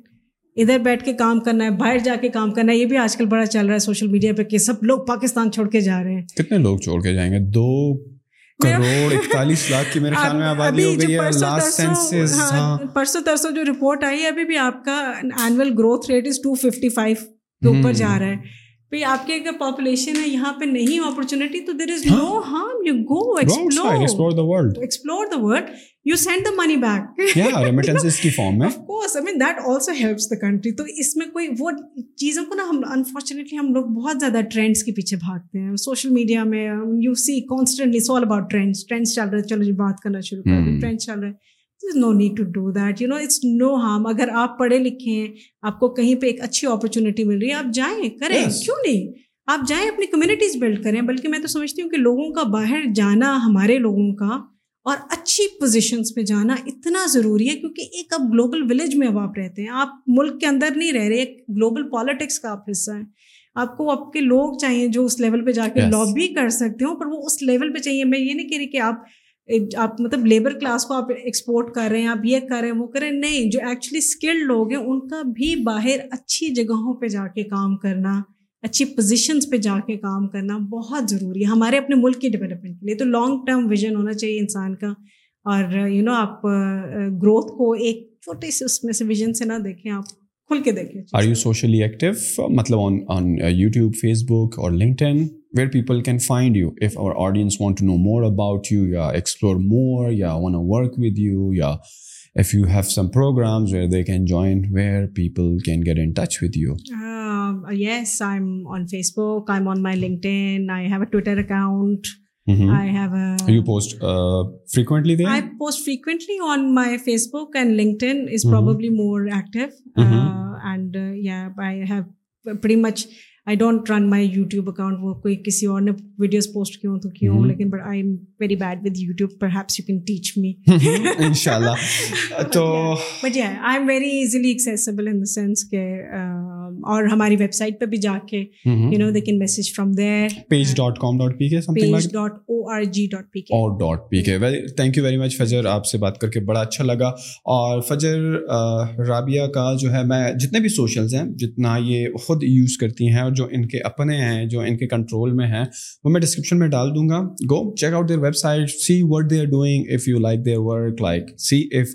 A: ادھر بیٹھ کے کام کرنا ہے باہر جا کے کام کرنا ہے یہ بھی آج کل بڑا چل رہا ہے سوشل میڈیا پہ کہ سب لوگ پاکستان چھوڑ کے جا رہے ہیں
B: کتنے لوگ چھوڑ کے جائیں گے دو کروڑ اکتالیس لاکھ کی میرے خیال میں آبادی ہو گئی ہے لاسٹ سینسز
A: پرسوں ہاں، ہاں۔ جو رپورٹ آئی ہے ابھی بھی آپ کا annual growth rate is two fifty five کے اوپر جا رہا ہے بھائی آپ کے اگر پاپولیشن ہے یہاں پہ نہیں اپرچونیٹی تو there is no harm you go explore the world explore the world you send the money back country تو اس میں کوئی وہ چیزوں کو نا ہم انفارچونیٹلی ہم لوگ بہت زیادہ ٹرینڈس کے پیچھے بھاگتے ہیں سوشل میڈیا میں you see constantly so about trends trends چل رہے ہیں چلو جی بات کرنا شروع کر دیں ٹرینڈس hmm. چل رہے ہیں no need to do that you know it's no harm اگر آپ پڑھے لکھے ہیں آپ کو کہیں پہ ایک اچھی اپرچونیٹی مل رہی ہے آپ جائیں کریں کیوں نہیں آپ جائیں اپنی کمیونٹیز بلڈ کریں بلکہ میں تو سمجھتی ہوں کہ لوگوں کا باہر جانا ہمارے لوگوں کا اور اچھی پوزیشنس پہ جانا اتنا ضروری ہے کیونکہ ایک اب گلوبل ولیج میں اب آپ رہتے ہیں آپ ملک کے اندر نہیں رہ رہے ایک گلوبل پالیٹکس کا آپ حصہ ہیں آپ کو آپ کے لوگ چاہیے جو اس لیول پہ جا کے لابی کر سکتے ہوں پر وہ اس لیول پہ چاہیے میں یہ نہیں کہہ رہی کہ آپ آپ مطلب لیبر کلاس کو آپ ایکسپورٹ کر رہے ہیں آپ یہ کر رہے ہیں وہ کریں نہیں جو ایکچولی اسکلڈ لوگ ہیں ان کا بھی باہر اچھی جگہوں پہ جا کے کام کرنا اچھی پوزیشنس پہ جا کے کام کرنا بہت ضروری ہے ہمارے اپنے ملک کی ڈیولپمنٹ کے لیے تو لانگ ٹرم ویژن ہونا چاہیے انسان کا اور یو نو آپ گروتھ کو ایک چھوٹے سے اس میں سے ویژن سے نہ دیکھیں آپ کھل کے دیکھ لیجیے
B: آر یو سوشلی ایکٹیو مطلب آن آن یوٹیوب فیس بک اور LinkedIn where people can find you if over audience want to know more about you یا ایکسپلور مور یا one O work with you یا
A: if you
B: have some programmes where they
A: can join where people can get in touch with you yes I am on Facebook I am on my LinkedIn I have a Twitter account کوئی کسی اور نے videos post کیوں کیوں تو لیکن but I am very bad with you perhaps can teach me
B: ان ان شاء اللہ تو
A: but I am very easily the sense کہ اور ہماری ویب سائٹ پہ بھی جا کے you know they can message from their
B: page dot com dot P K
A: page dot O R G dot P K
B: اور ڈاٹ پی کے thank you very much فجر آپ سے بات کر کے بڑا اچھا لگا اور فجر رابعہ کا جو ہے میں جتنے بھی سوشلز ہیں جتنا یہ خود یوز کرتی ہیں اور جو ان کے اپنے ہیں جو ان کے کنٹرول میں ہیں وہ میں ڈسکرپشن میں ڈال دوں گا go check out their website see what they are doing if you like their work like see if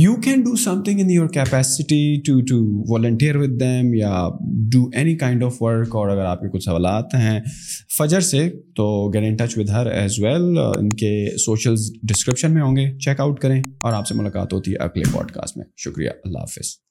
B: you can do something in your capacity to to volunteer with them یا do any kind of work اور اگر آپ کے کچھ سوالات ہیں فجر سے تو get in touch with her as well ان کے سوشل ڈسکرپشن میں ہوں گے چیک آؤٹ کریں اور آپ سے ملاقات ہوتی ہے اگلے پوڈ کاسٹ میں شکریہ اللہ حافظ